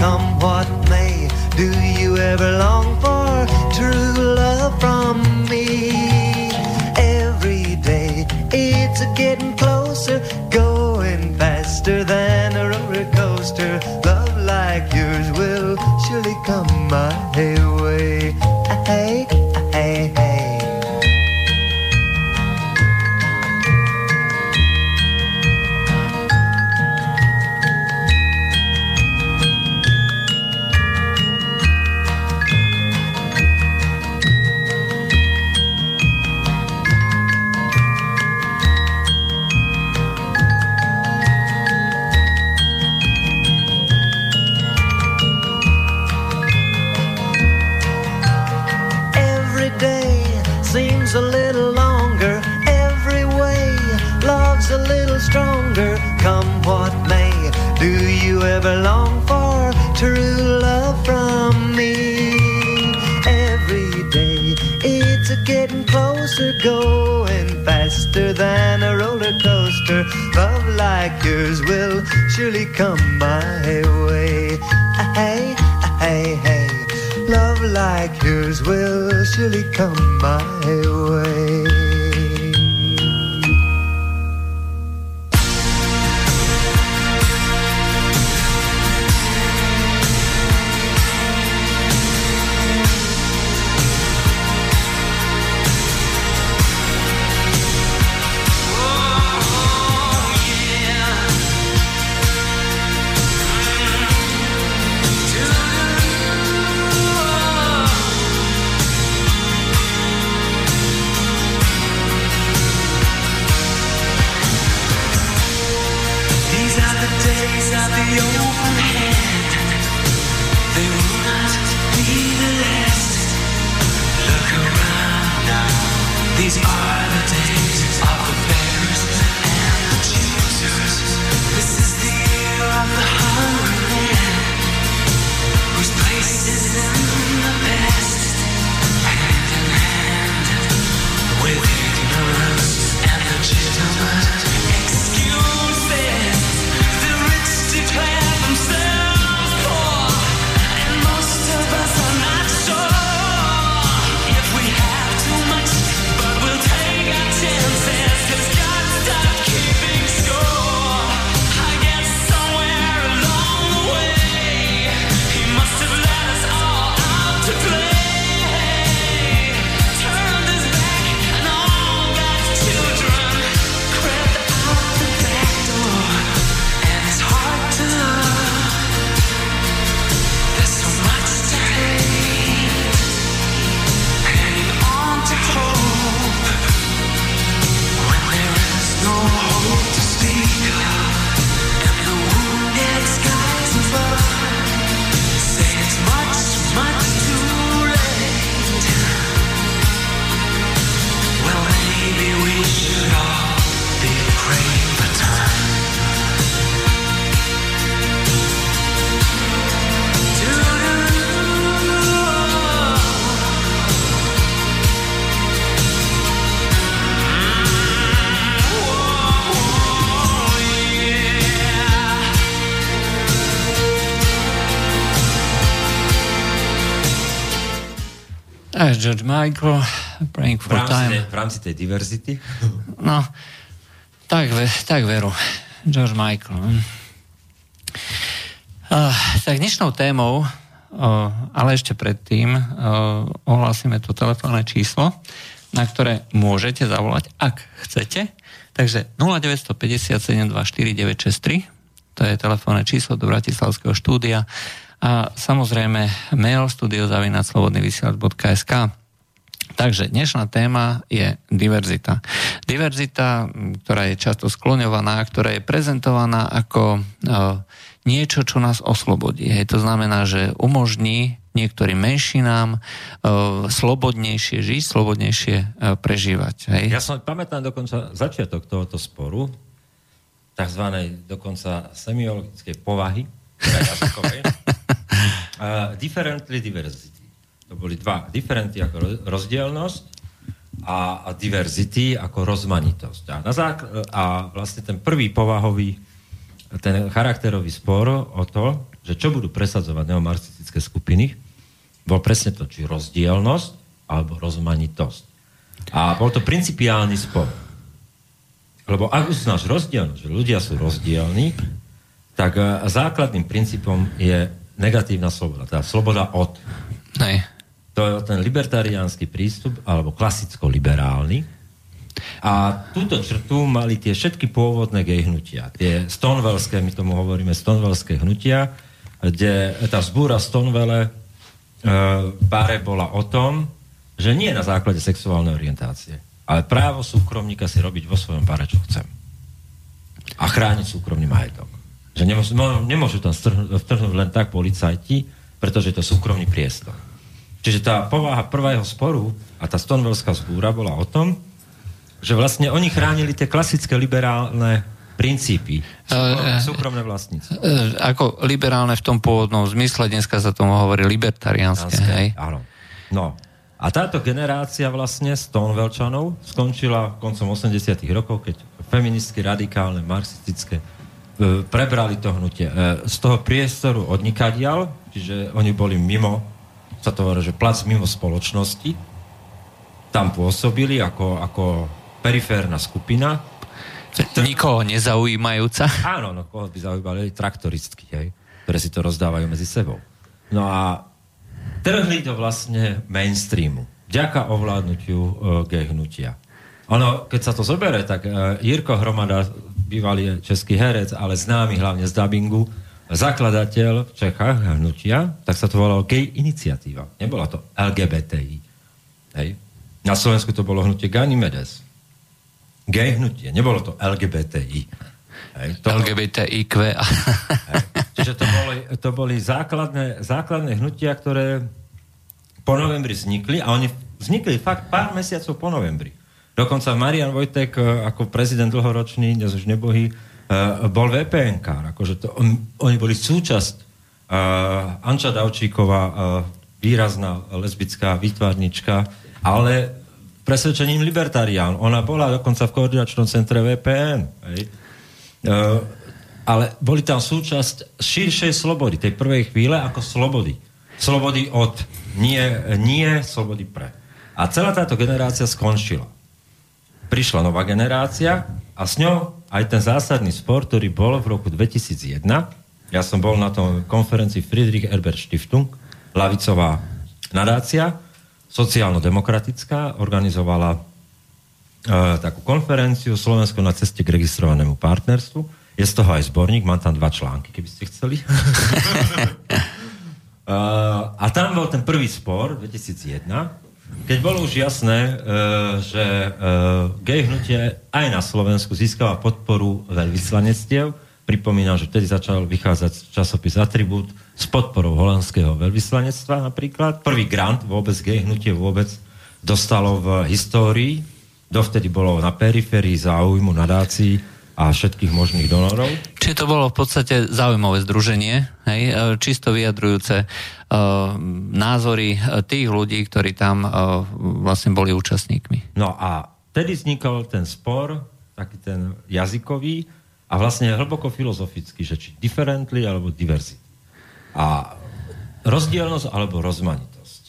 Speaker 2: Come what may. Do you ever long for true love from me? Every day it's getting closer, going faster than a roller coaster. Love like yours will surely come my way. Getting closer, going faster than a roller coaster. Love like yours will surely come my way. Ah, hey, ah, hey, hey. Love like yours will surely come my way. Michael, Praying for
Speaker 1: v rámci,
Speaker 2: Time.
Speaker 1: tej, v rámci tej diverzity.
Speaker 2: No, tak, tak veru. George Michael. hm. Uh, tak dnešnou témou, uh, ale ešte predtým, uh, ohlásime to telefónne číslo, na ktoré môžete zavolať, ak chcete. Takže 0957249963, to je telefónne číslo do Bratislavského štúdia a samozrejme mail studiozavinaclobodnyvysielac.sk Takže dnešná téma je diverzita. Diverzita, ktorá je často skloňovaná, ktorá je prezentovaná ako e, niečo, čo nás oslobodí. Hej. To znamená, že umožní niektorým menšinám e, slobodnejšie žiť, slobodnejšie e, prežívať. Hej.
Speaker 1: Ja som pamätám dokonca začiatok tohoto sporu, tzv. dokonca semiologickej povahy, teda jazykovej. uh, differently diversity. To boli dva. Differenty ako ro- rozdielnosť a, a diversity ako rozmanitosť. A, na zák- a vlastne ten prvý povahový, ten charakterový spor o to, že čo budú presadzovať neomarxistické skupiny, bol presne to, či rozdielnosť alebo rozmanitosť. A bol to principiálny spor. Lebo ak uznáš rozdielnosť, že ľudia sú rozdielní, tak eh, základným princípom je negatívna sloboda, teda sloboda od.
Speaker 2: Hej.
Speaker 1: To je ten libertariánsky prístup, alebo klasicko-liberálny. A túto črtu mali tie všetky pôvodné gej hnutia. Tie stonewallské, my tomu hovoríme stonewallské hnutia, kde tá zbúra Stonewelle e, bare bola o tom, že nie na základe sexuálnej orientácie, ale právo súkromníka si robiť vo svojom bare, čo chcem. A chrániť súkromný majetok. Že nemôžu, no, nemôžu tam vtrhnúť len tak policajti, pretože je to súkromný priestor. Čiže tá povaha prvého sporu a tá stonewallská zbúra bola o tom, že vlastne oni chránili tie klasické liberálne princípy. Súkrom,
Speaker 2: Eh,
Speaker 1: súkromné vlastníctvo.
Speaker 2: E, Ako liberálne v tom pôvodnom zmysle, dneska sa tomu hovorí libertariánske. Hej.
Speaker 1: Áno. No. A táto generácia vlastne Stonewallčanov skončila koncom 80 rokov, keď feministky, radikálne, marxistické prebrali to hnutie. Z toho priestoru odnikadial, čiže oni boli mimo, sa to hovorí, že plac mimo spoločnosti, tam pôsobili ako, ako periférna skupina.
Speaker 2: Nikoho nezaujímajúca.
Speaker 1: Áno, no koho by zaujímali traktoristky, hej, ktoré si to rozdávajú medzi sebou. No a trhli to vlastne mainstreamu. Vďaka ovládnutiu uh, gay hnutia. Ono, keď sa to zobere, tak uh, Jirko Hromada, bývalý český herec, ale známy hlavne z dubbingu, zakladateľ v Čechách hnutia, tak sa to volalo Gay Iniciatíva. Nebola to LGBTI. Hej. Na Slovensku to bolo hnutie Ganymedes. Gay hnutie, nebolo to LGBTI. Hej. To,
Speaker 2: LGBTIQ.
Speaker 1: Hej. Čiže to boli, to boli základné, základné hnutia, ktoré po novembri vznikli a oni vznikli fakt pár mesiacov po novembri. Dokonca Marian Vojtek e, ako prezident dlhoročný, dnes už nebohý, bol VPN-kár. Akože to, on, oni boli súčasť uh, Anča Davčíková, uh, výrazná lesbická výtvarnička, ale presvedčením libertarián. Ona bola dokonca v koordinačnom centre VPN. Hej. Uh, ale boli tam súčasť širšej slobody, tej prvej chvíle ako slobody. Slobody od, nie, nie slobody pre. A celá táto generácia skončila. Prišla nová generácia a s ňou aj ten zásadný spor, ktorý bol v roku 2001. Ja som bol na tom konferencii Friedrich Herbert Stiftung, lavicová nadácia, sociálno-demokratická, organizovala e, takú konferenciu Slovensko na ceste k registrovanému partnerstvu. Je z toho aj zborník, mám tam dva články, keby ste chceli. Uh, a tam bol ten prvý spor 2001, keď bolo už jasné, uh, že uh, gay hnutie aj na Slovensku získava podporu veľvyslanectiev. Pripomínam, že vtedy začal vychádzať časopis Atribút s podporou holandského veľvyslanectva napríklad. Prvý grant vôbec gay hnutie vôbec dostalo v histórii. Dovtedy bolo na periférii záujmu nadácií a všetkých možných donorov.
Speaker 2: Čiže to bolo v podstate zaujímavé združenie, hej, e, čisto vyjadrujúce uh, názory e, tých ľudí, ktorí tam uh, vlastne boli účastníkmi.
Speaker 1: No a vtedy vznikol ten spor, taký ten jazykový a vlastne hlboko filozofický, že či differently alebo diversity. A rozdielnosť alebo rozmanitosť.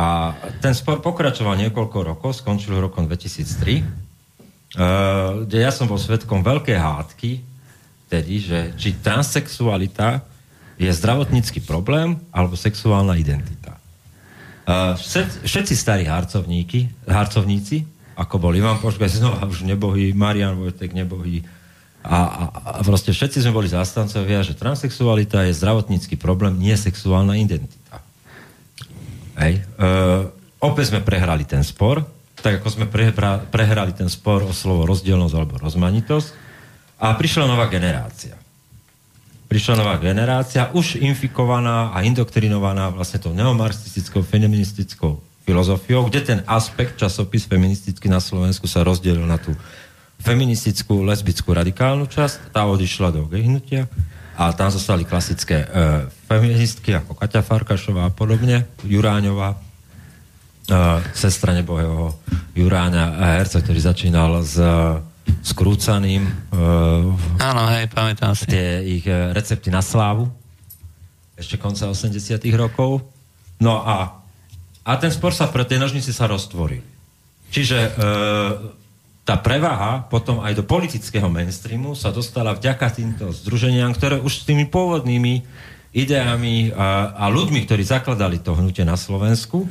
Speaker 1: A A ten spor pokračoval niekoľko rokov, skončil rokom 2003, kde ja som bol svetkom veľkej hádky, tedy, že či transsexualita je zdravotnícky problém alebo sexuálna identita. Všetci starí harcovníky, harcovníci, ako bol Ivan Poška, znova už nebohý, Marian Vojtek nebohý, a, a, a proste všetci sme boli zástancovia, že transsexualita je zdravotnícky problém, nie sexuálna identita. Hej. E, opäť sme prehrali ten spor, tak ako sme prehra, prehrali ten spor o slovo rozdielnosť alebo rozmanitosť. A prišla nová generácia. Prišla nová generácia, už infikovaná a indoktrinovaná vlastne tou neomarxistickou, feministickou filozofiou, kde ten aspekt časopis feministický na Slovensku sa rozdelil na tú feministickú, lesbickú radikálnu časť, tá odišla do gejhnutia a tam zostali klasické e, feministky ako Kaťa Farkašová a podobne, Juráňová, sestra nebohého Juráňa Herce, ktorý začínal s skrúcaným
Speaker 2: e, Áno, hej, pamätám si.
Speaker 1: Tie ich recepty na slávu ešte konca 80 rokov. No a, a ten spor sa pre tie nožnice sa roztvoril. Čiže e, tá prevaha potom aj do politického mainstreamu sa dostala vďaka týmto združeniam, ktoré už s tými pôvodnými ideami a, a ľuďmi, ktorí zakladali to hnutie na Slovensku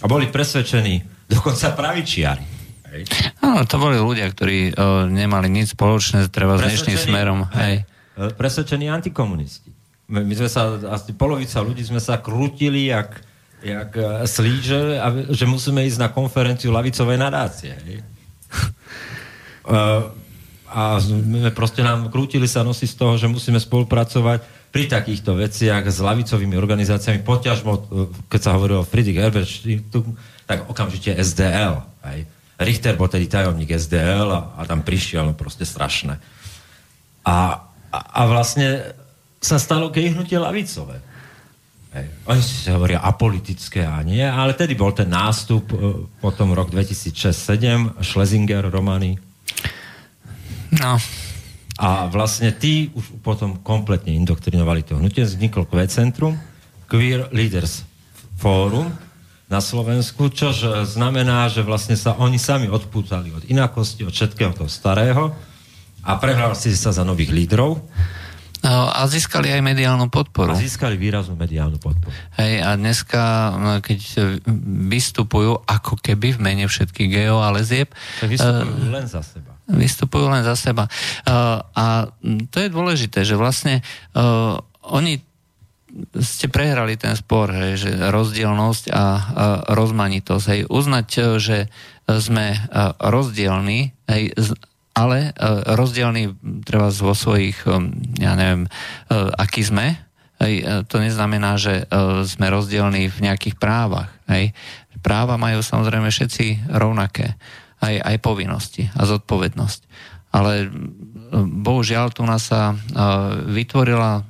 Speaker 1: a boli presvedčení dokonca pravičiari.
Speaker 2: Áno, to boli ľudia, ktorí o, nemali nič spoločné treba s dnešným smerom. Hej.
Speaker 1: E, presvedčení antikomunisti. My, my sme sa, asi polovica ľudí sme sa krútili jak, jak e, slíže, a, že musíme ísť na konferenciu lavicovej nadácie. Hej. a proste nám krútili sa nosy z toho, že musíme spolupracovať pri takýchto veciach s lavicovými organizáciami, poťažmo, e, keď sa hovorilo o Friedrich Herbert, tak okamžite SDL. Aj. Richter bol tedy tajomník SDL a, a tam prišiel, no proste strašné. A, a, a vlastne sa stalo hnutie lavicové. Hej. Oni si hovoria apolitické a nie, ale tedy bol ten nástup e, potom rok 2006-2007, Schlesinger, Romany.
Speaker 2: No.
Speaker 1: A vlastne tí už potom kompletne indoktrinovali to hnutie. Vzniklo Q Centrum, Queer Leaders Forum na Slovensku, čož znamená, že vlastne sa oni sami odpútali od inakosti, od všetkého toho starého a prehlásili sa za nových lídrov
Speaker 2: No, a získali aj mediálnu podporu.
Speaker 1: A získali výraznú mediálnu podporu.
Speaker 2: Hej, a dneska, keď vystupujú ako keby v mene všetkých geo a lezieb...
Speaker 1: Tak vystupujú uh, len za seba.
Speaker 2: Vystupujú len za seba. Uh, a to je dôležité, že vlastne uh, oni ste prehrali ten spor, že rozdielnosť a, rozmanitosť. Hej, uznať, že sme rozdielni, hej, ale e, rozdielný treba vo svojich, e, ja neviem, aký sme, hej, to neznamená, že sme rozdielní v nejakých právach. Hej. Práva majú samozrejme všetci rovnaké, aj, aj povinnosti a zodpovednosť. Ale bohužiaľ tu nás sa vytvorila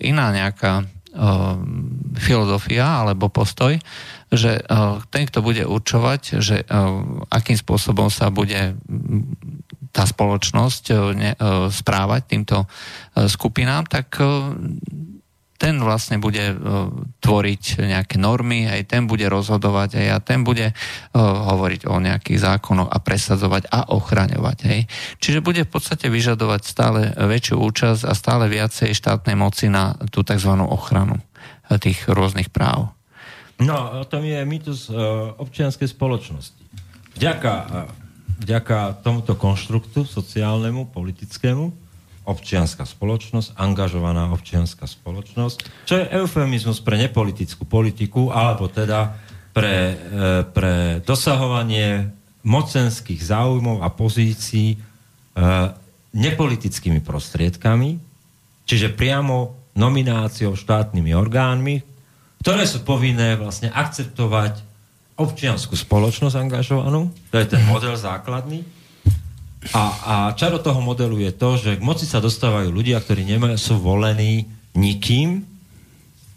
Speaker 2: iná nejaká filozofia alebo postoj, že ten, kto bude určovať, že akým spôsobom sa bude tá spoločnosť e, e, správať týmto e, skupinám, tak ten vlastne bude tvoriť nejaké normy, aj ten bude rozhodovať, aj a ten bude hovoriť o nejakých zákonoch a presadzovať a ochraňovať. Hej. Čiže bude v podstate vyžadovať stále väčšiu účasť a stále viacej štátnej moci na tú tzv. ochranu tých rôznych práv.
Speaker 1: No, o tom je mýtus občianskej spoločnosti. Vďaka vďaka tomuto konštruktu sociálnemu, politickému, občianská spoločnosť, angažovaná občianská spoločnosť, čo je eufemizmus pre nepolitickú politiku, alebo teda pre, e, pre dosahovanie mocenských záujmov a pozícií e, nepolitickými prostriedkami, čiže priamo nomináciou štátnymi orgánmi, ktoré sú povinné vlastne akceptovať občianskú spoločnosť angažovanú, to je ten model základný. A, a čaro toho modelu je to, že k moci sa dostávajú ľudia, ktorí nemajú, sú volení nikým,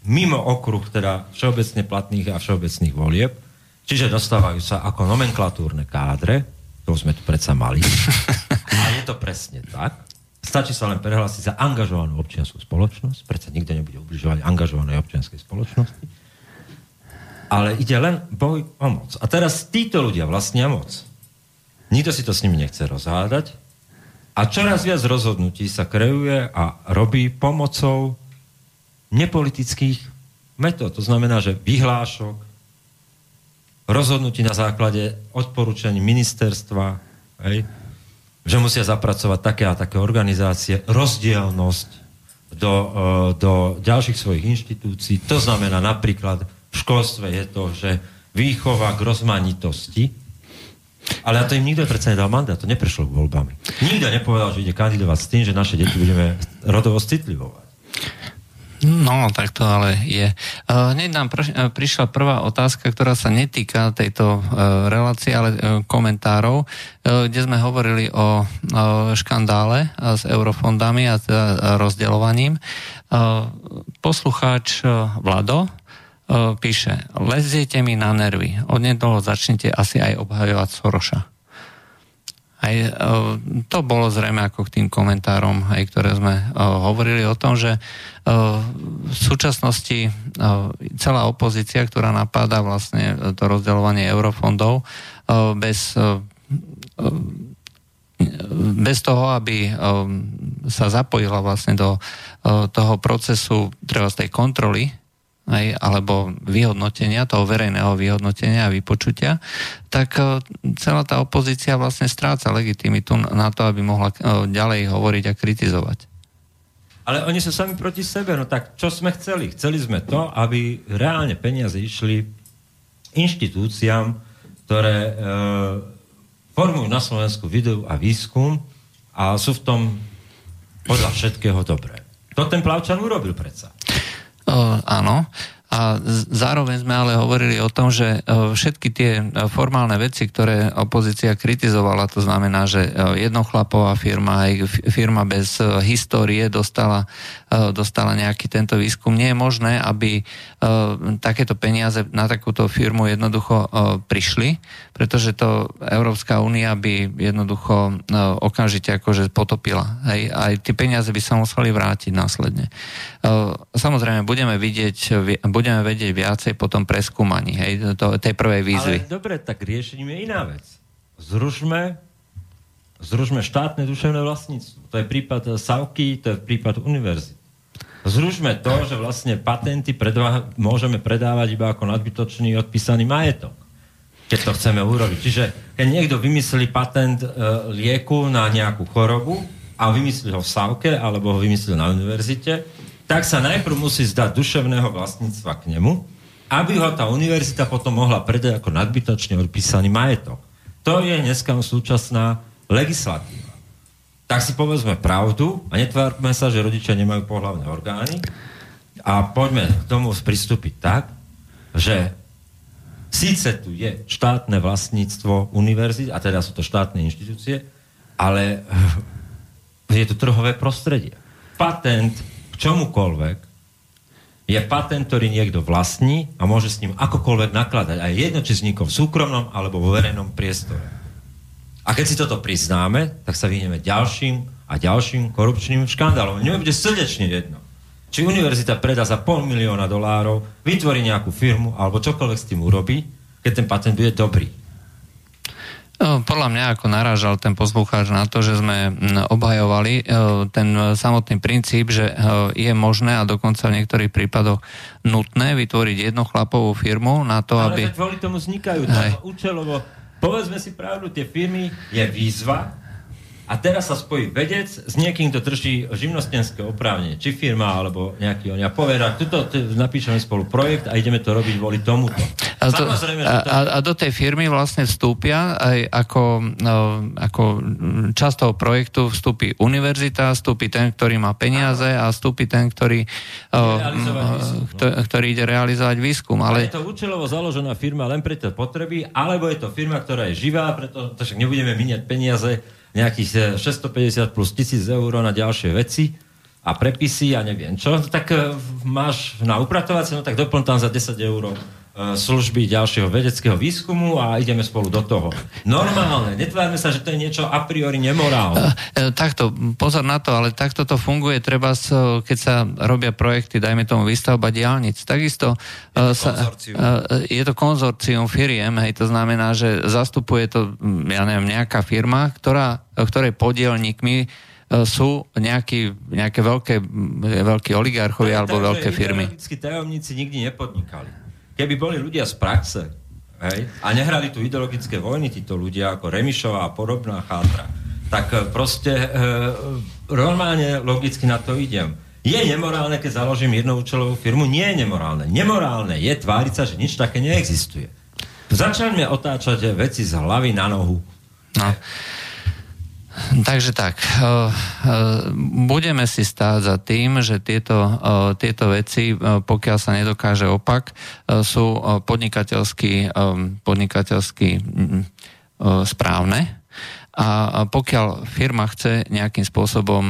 Speaker 1: mimo okruh teda všeobecne platných a všeobecných volieb, čiže dostávajú sa ako nomenklatúrne kádre, to sme tu predsa mali. A je to presne tak. Stačí sa len prehlásiť za angažovanú občianskú spoločnosť, predsa nikto nebude ubližovať angažovanej občianskej spoločnosti ale ide len boj o moc. A teraz títo ľudia vlastnia moc. Nikto si to s nimi nechce rozhádať. A čoraz viac rozhodnutí sa kreuje a robí pomocou nepolitických metód. To znamená, že vyhlášok, rozhodnutí na základe odporúčaní ministerstva, hej, že musia zapracovať také a také organizácie, rozdielnosť do, e, do ďalších svojich inštitúcií. To znamená napríklad v školstve je to, že výchova k rozmanitosti, ale a to im nikto predsa nedal mandát, to neprešlo voľbami. Nikto nepovedal, že ide kandidovať s tým, že naše deti budeme rodovo citlivovať.
Speaker 2: No, tak to ale je. Hneď nám prišla prvá otázka, ktorá sa netýka tejto e, relácie, ale e, komentárov, e, kde sme hovorili o škandále s eurofondami a rozdeľovaním. Poslucháč Vlado píše, leziete mi na nervy, odnedlho začnete asi aj obhajovať Soroša. Aj, e, to bolo zrejme ako k tým komentárom, aj, ktoré sme e, hovorili o tom, že e, v súčasnosti celá opozícia, ktorá napáda vlastne to rozdeľovanie eurofondov bez bez toho, aby sa zapojila vlastne do toho procesu treba z tej kontroly aj, alebo vyhodnotenia, toho verejného vyhodnotenia a vypočutia, tak e, celá tá opozícia vlastne stráca legitimitu na to, aby mohla e, ďalej hovoriť a kritizovať.
Speaker 1: Ale oni sú sami proti sebe, no tak čo sme chceli? Chceli sme to, aby reálne peniaze išli inštitúciám, ktoré e, formujú na Slovensku videu a výskum a sú v tom podľa všetkého dobré. To ten Plavčan urobil predsa.
Speaker 2: Uh, áno. A zároveň sme ale hovorili o tom, že všetky tie formálne veci, ktoré opozícia kritizovala, to znamená, že jednochlapová firma, aj firma bez histórie dostala, dostala nejaký tento výskum. Nie je možné, aby takéto peniaze na takúto firmu jednoducho prišli, pretože to Európska únia by jednoducho okamžite akože potopila. Hej? Aj tie peniaze by sa museli vrátiť následne. Samozrejme, budeme vidieť, budeme vedieť viacej po tom preskúmaní, hej, to, tej prvej výzvy.
Speaker 1: Ale dobre, tak riešením je iná vec. Zružme, zružme štátne duševné vlastníctvo. To je prípad Savky, to je prípad univerzity. Zružme to, že vlastne patenty predva- môžeme predávať iba ako nadbytočný odpísaný majetok. Keď to chceme urobiť. Čiže keď niekto vymyslí patent e, lieku na nejakú chorobu a vymyslí ho v Savke alebo ho vymyslí na univerzite, tak sa najprv musí zdať duševného vlastníctva k nemu, aby ho tá univerzita potom mohla predať ako nadbytočne odpísaný majetok. To je dneska súčasná legislatíva. Tak si povedzme pravdu a netvárme sa, že rodičia nemajú pohľavné orgány a poďme k tomu pristúpiť tak, že síce tu je štátne vlastníctvo univerzit, a teda sú to štátne inštitúcie, ale je to trhové prostredie. Patent čomukoľvek, je patent, ktorý niekto vlastní a môže s ním akokoľvek nakladať. Aj jedno, či vznikol v súkromnom alebo vo verejnom priestore. A keď si toto priznáme, tak sa vyhneme ďalším a ďalším korupčným škandálom. Mne bude srdečne jedno. Či univerzita predá za pol milióna dolárov, vytvorí nejakú firmu alebo čokoľvek s tým urobí, keď ten patent bude dobrý.
Speaker 2: No, podľa mňa ako narážal ten poslucháč na to, že sme obhajovali e, ten samotný princíp, že e, je možné a dokonca v niektorých prípadoch nutné vytvoriť jednu chlapovú firmu na to,
Speaker 1: Ale
Speaker 2: aby...
Speaker 1: Ale kvôli tomu vznikajú tam účelovo. Povedzme si pravdu, tie firmy je výzva, a teraz sa spojí vedec s niekým, kto drží živnostenské oprávnenie, či firma, alebo nejaký on. Ja povedal, tuto napíšeme spolu projekt a ideme to robiť kvôli tomuto.
Speaker 2: A, Samozrejme, a, a, a do tej firmy vlastne vstúpia aj ako, no, ako časť toho projektu vstúpi univerzita, vstúpi ten, ktorý má peniaze a vstúpi ten, ktorý, výskum, no. ktorý ide realizovať výskum.
Speaker 1: Ale... Je to účelovo založená firma len pre tie potreby, alebo je to firma, ktorá je živá, preto však nebudeme miniať peniaze nejakých 650 eh, plus 1000 eur na ďalšie veci a prepisy a neviem čo, tak eh, máš na upratovacie, no tak doplň tam za 10 eur služby ďalšieho vedeckého výskumu a ideme spolu do toho. Normálne, netvárme sa, že to je niečo a priori nemorálne.
Speaker 2: E, takto, pozor na to, ale takto to funguje, treba, keď sa robia projekty, dajme tomu výstavba diálnic. Takisto
Speaker 1: je to, sa,
Speaker 2: je to konzorcium firiem, hej, to znamená, že zastupuje to, ja neviem, nejaká firma, ktorá, ktorej podielníkmi sú nejaký, nejaké veľké, veľké oligarchovia alebo veľké firmy.
Speaker 1: tajomníci nikdy nepodnikali keby boli ľudia z praxe hej, a nehrali tu ideologické vojny, títo ľudia ako Remišová a podobná chátra, tak e, proste e, normálne logicky na to idem. Je nemorálne, keď založím jednoučelovú firmu? Nie je nemorálne. Nemorálne je tváriť sa, že nič také neexistuje. Začaňme otáčať veci z hlavy na nohu.
Speaker 2: No. Takže tak, eh, eh, budeme si stáť za tým, že tieto, eh, tieto veci, pokiaľ sa nedokáže opak, sú podnikateľsky, podnikateľsky mm, správne a pokiaľ firma chce nejakým spôsobom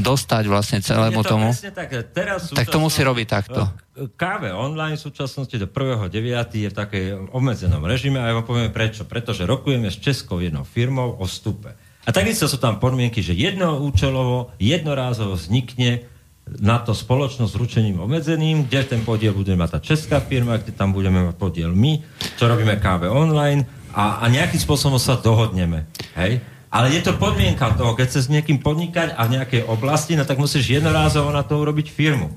Speaker 2: dostať vlastne celému to tomu, tak, teraz tak to musí robiť takto.
Speaker 1: Káve online v súčasnosti do 1.9. je v takej obmedzenom režime a ja vám poviem prečo. Pretože rokujeme s Českou jednou firmou o vstupe. A takisto sú tam podmienky, že jednoúčelovo, jednorázovo vznikne na to spoločnosť s ručením obmedzeným, kde ten podiel bude mať tá česká firma, kde tam budeme mať podiel my, čo robíme káve online a, a nejakým spôsobom sa dohodneme. Hej? Ale je to podmienka toho, keď chceš s niekým podnikať a v nejakej oblasti, no tak musíš jednorázovo na to urobiť firmu.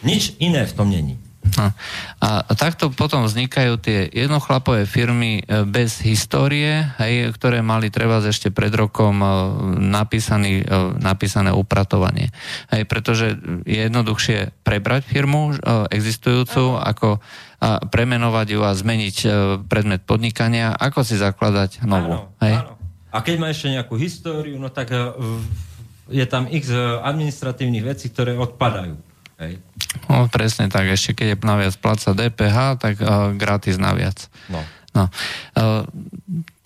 Speaker 1: Nič iné v tom není.
Speaker 2: No. A takto potom vznikajú tie jednochlapové firmy e, bez histórie, hej, ktoré mali treba ešte pred rokom e, napísaný, e, napísané upratovanie. Hej, pretože je jednoduchšie prebrať firmu existujúcu, ako a premenovať ju a zmeniť predmet podnikania, ako si zakladať novú. Áno, hej? áno.
Speaker 1: A keď má ešte nejakú históriu, no tak je tam x administratívnych vecí, ktoré odpadajú. Hej.
Speaker 2: No, presne tak. Ešte keď je naviac pláca DPH, tak uh, gratis naviac. No. No. Uh,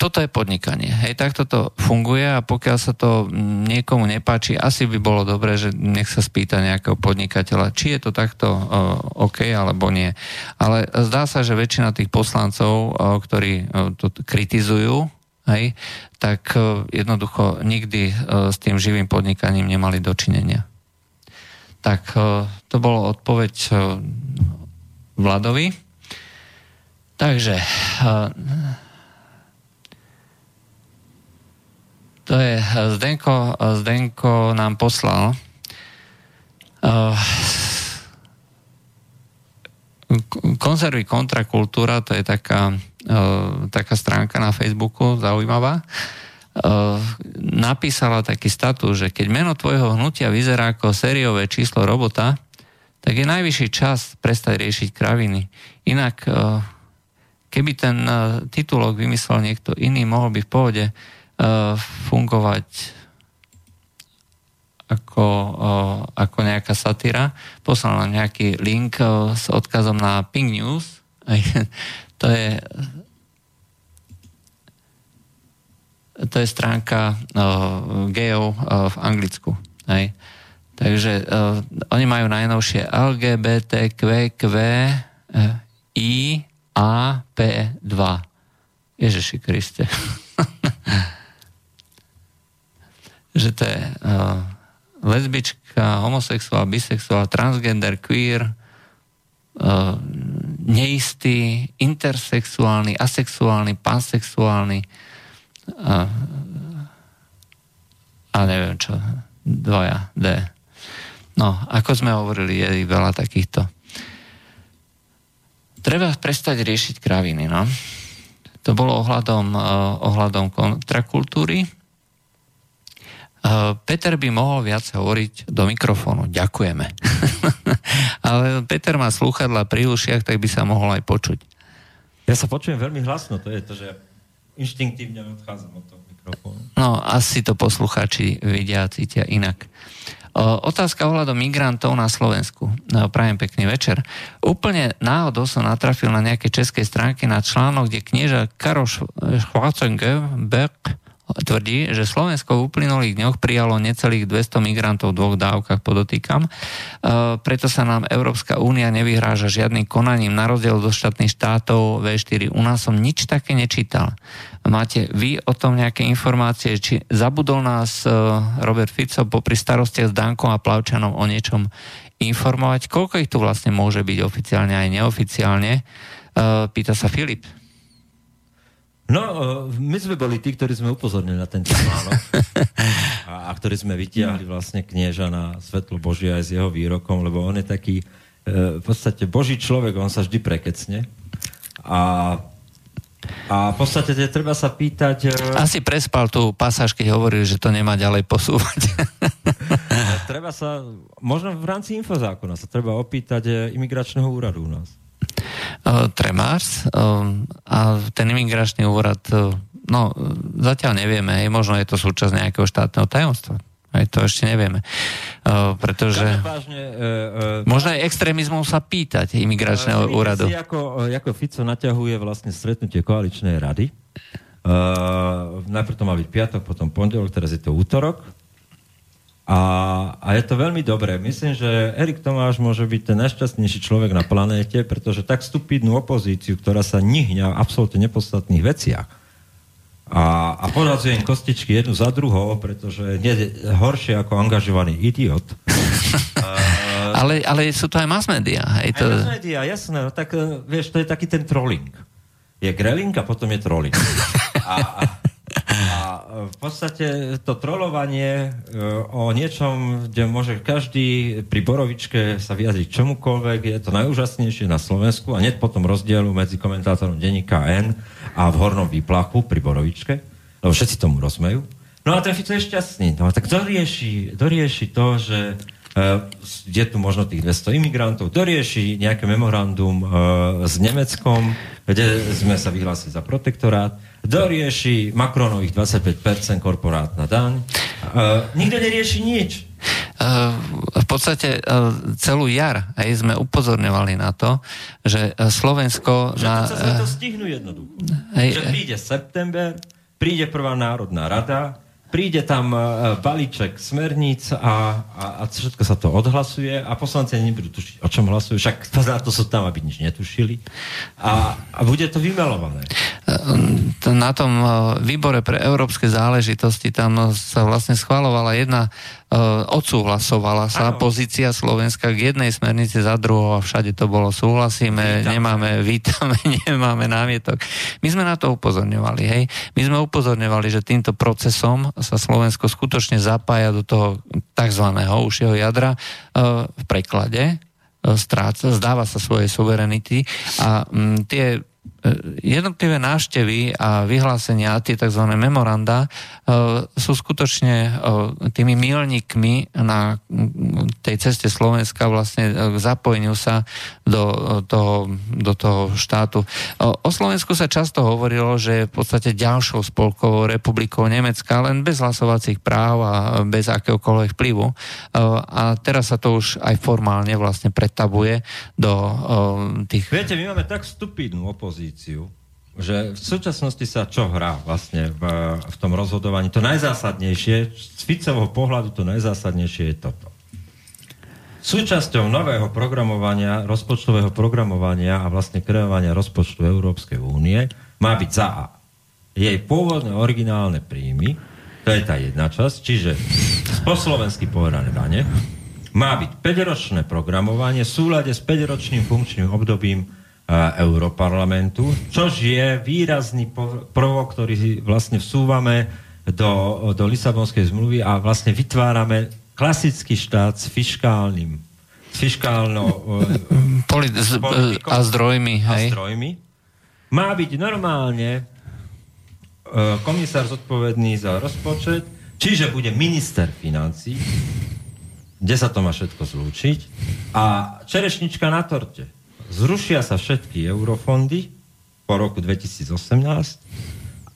Speaker 2: toto je podnikanie. Hej, takto to funguje a pokiaľ sa to niekomu nepáči, asi by bolo dobré, že nech sa spýta nejakého podnikateľa, či je to takto uh, OK alebo nie. Ale zdá sa, že väčšina tých poslancov, uh, ktorí to kritizujú, hej, tak jednoducho nikdy s tým živým podnikaním nemali dočinenia. Tak e, to bolo odpoveď e, Vladovi. Takže e, to je Zdenko, Zdenko nám poslal konzervy kontrakultúra, to je taká, taká stránka na Facebooku, zaujímavá. Napísala taký status, že keď meno tvojho hnutia vyzerá ako sériové číslo robota, tak je najvyšší čas prestať riešiť kraviny. Inak, eh, keby ten eh, titulok vymyslel niekto iný, mohol by v pohode fungovať ako, ako nejaká satyra. Poslal nám nejaký link s odkazom na Ping News. To je to je stránka uh, gejov uh, v Anglicku. Hej. Takže uh, oni majú najnovšie LGBTQQ I A P 2. Ježiši Kriste. že to je uh, lesbička, homosexuál, bisexuál, transgender, queer, uh, neistý, intersexuálny, asexuálny, pansexuálny, a, a neviem čo, dvoja, D. No, ako sme hovorili, je veľa takýchto. Treba prestať riešiť kraviny, no. To bolo ohľadom, uh, ohľadom kontrakultúry. Uh, Peter by mohol viac hovoriť do mikrofónu. Ďakujeme. Ale Peter má slúchadla pri ušiach, tak by sa mohol aj počuť.
Speaker 1: Ja sa počujem veľmi hlasno, to je to, že inštinktívne odchádzam od toho mikrofónu.
Speaker 2: No, asi to poslucháči vidia a cítia inak. Otázka ohľadom migrantov na Slovensku. No, prajem pekný večer. Úplne náhodou som natrafil na nejakej českej stránke na článok, kde knieža Karoš Schwarzenberg tvrdí, že Slovensko v uplynulých dňoch prijalo necelých 200 migrantov v dvoch dávkach, podotýkam. E, preto sa nám Európska únia nevyhráža žiadnym konaním na rozdiel do štátnych štátov V4. U nás som nič také nečítal. Máte vy o tom nejaké informácie, či zabudol nás e, Robert Fico popri starostiach s Dankom a Plavčanom o niečom informovať? Koľko ich tu vlastne môže byť oficiálne aj neoficiálne? E, pýta sa Filip.
Speaker 1: No, e, my sme boli tí, ktorí sme upozornili na tento článok a, a ktorí sme vytiahli vlastne knieža na svetlo Božie aj s jeho výrokom, lebo on je taký e, v podstate Boží človek, on sa vždy prekecne. A, a v podstate treba sa pýtať...
Speaker 2: E, Asi prespal tú pasáž, keď hovoril, že to nemá ďalej posúvať.
Speaker 1: treba sa, možno v rámci infozákona sa treba opýtať imigračného úradu u nás.
Speaker 2: Uh, Tremárs uh, a ten imigračný úrad, uh, no zatiaľ nevieme, možno je to súčasť nejakého štátneho tajomstva. Aj to ešte nevieme. Uh, pretože... Vážne, uh, uh, možno aj extrémizmom sa pýtať imigračného uh, úradu.
Speaker 1: Si, ako, ako Fico naťahuje vlastne stretnutie koaličnej rady. Uh, najprv to má byť piatok, potom pondelok, teraz je to útorok. A, a je to veľmi dobré. Myslím, že Erik Tomáš môže byť ten najšťastnejší človek na planéte, pretože tak stupidnú opozíciu, ktorá sa nihňa v absolútne nepodstatných veciach a, a podadzuje im kostičky jednu za druhou, pretože nie je horšie ako angažovaný idiot.
Speaker 2: ale, ale sú to aj mass media.
Speaker 1: Aj to... mass media, jasné. No, tak eh, vieš, to je taký ten trolling. Je greling a potom je trolling. A, a v podstate to trolovanie e, o niečom, kde môže každý pri Borovičke sa vyjadriť čomukoľvek, je to najúžasnejšie na Slovensku a net potom rozdielu medzi komentátorom denníka N a v Hornom výplachu pri Borovičke, lebo všetci tomu rozmejú. No a ten Fico je šťastný. No tak dorieši, dorieši to, že uh, je tu možno tých 200 imigrantov, dorieši nejaké memorandum uh, s Nemeckom, kde sme sa vyhlásili za protektorát, dorieši Macronových 25% korporátna daň. Uh, nikto nerieši nič.
Speaker 2: Uh, v podstate uh, celú jar aj sme upozorňovali na to, že Slovensko...
Speaker 1: Že na, sa to stihnú jednoducho. Hej, že príde september, príde prvá národná rada, príde tam uh, balíček smerníc a, a, a všetko sa to odhlasuje a poslanci nebudú tušiť, o čom hlasujú, však na to sú tam, aby nič netušili a, a bude to vymelované.
Speaker 2: Na tom uh, výbore pre európske záležitosti tam sa vlastne schvalovala jedna E, odsúhlasovala sa ano. pozícia Slovenska k jednej smernici za druhou a všade to bolo súhlasíme, Vítam. nemáme, vítame, nemáme námietok. My sme na to upozorňovali, hej. My sme upozorňovali, že týmto procesom sa Slovensko skutočne zapája do toho tzv. užšieho jadra e, v preklade, e, stráca, zdáva sa svojej suverenity a m, tie E, jednotlivé návštevy a vyhlásenia, tie tzv. memoranda, e, sú skutočne e, tými milníkmi na tej ceste Slovenska vlastne k zapojeniu sa do toho, do toho štátu. O Slovensku sa často hovorilo, že je v podstate ďalšou spolkovou republikou Nemecka, len bez hlasovacích práv a bez akéhokoľvek vplyvu. A teraz sa to už aj formálne vlastne pretabuje do tých...
Speaker 1: Viete, my máme tak stupidnú opozíciu, opozíciu, že v súčasnosti sa čo hrá vlastne v, v tom rozhodovaní? To najzásadnejšie, z Ficovho pohľadu to najzásadnejšie je toto. Súčasťou nového programovania, rozpočtového programovania a vlastne kreovania rozpočtu Európskej únie má byť za A. Jej pôvodné originálne príjmy, to je tá jedna časť, čiže po slovensky povedané dane, má byť 5-ročné programovanie v súlade s 5-ročným funkčným obdobím Europarlamentu, čož je výrazný prvok, ktorý vlastne vsúvame do, do Lisabonskej zmluvy a vlastne vytvárame klasický štát s fiskálnym s fiskálnou
Speaker 2: Polit- a zdrojmi.
Speaker 1: Hej? A zdrojmi. Má byť normálne komisár zodpovedný za rozpočet, čiže bude minister financí, kde sa to má všetko zlúčiť a čerešnička na torte zrušia sa všetky eurofondy po roku 2018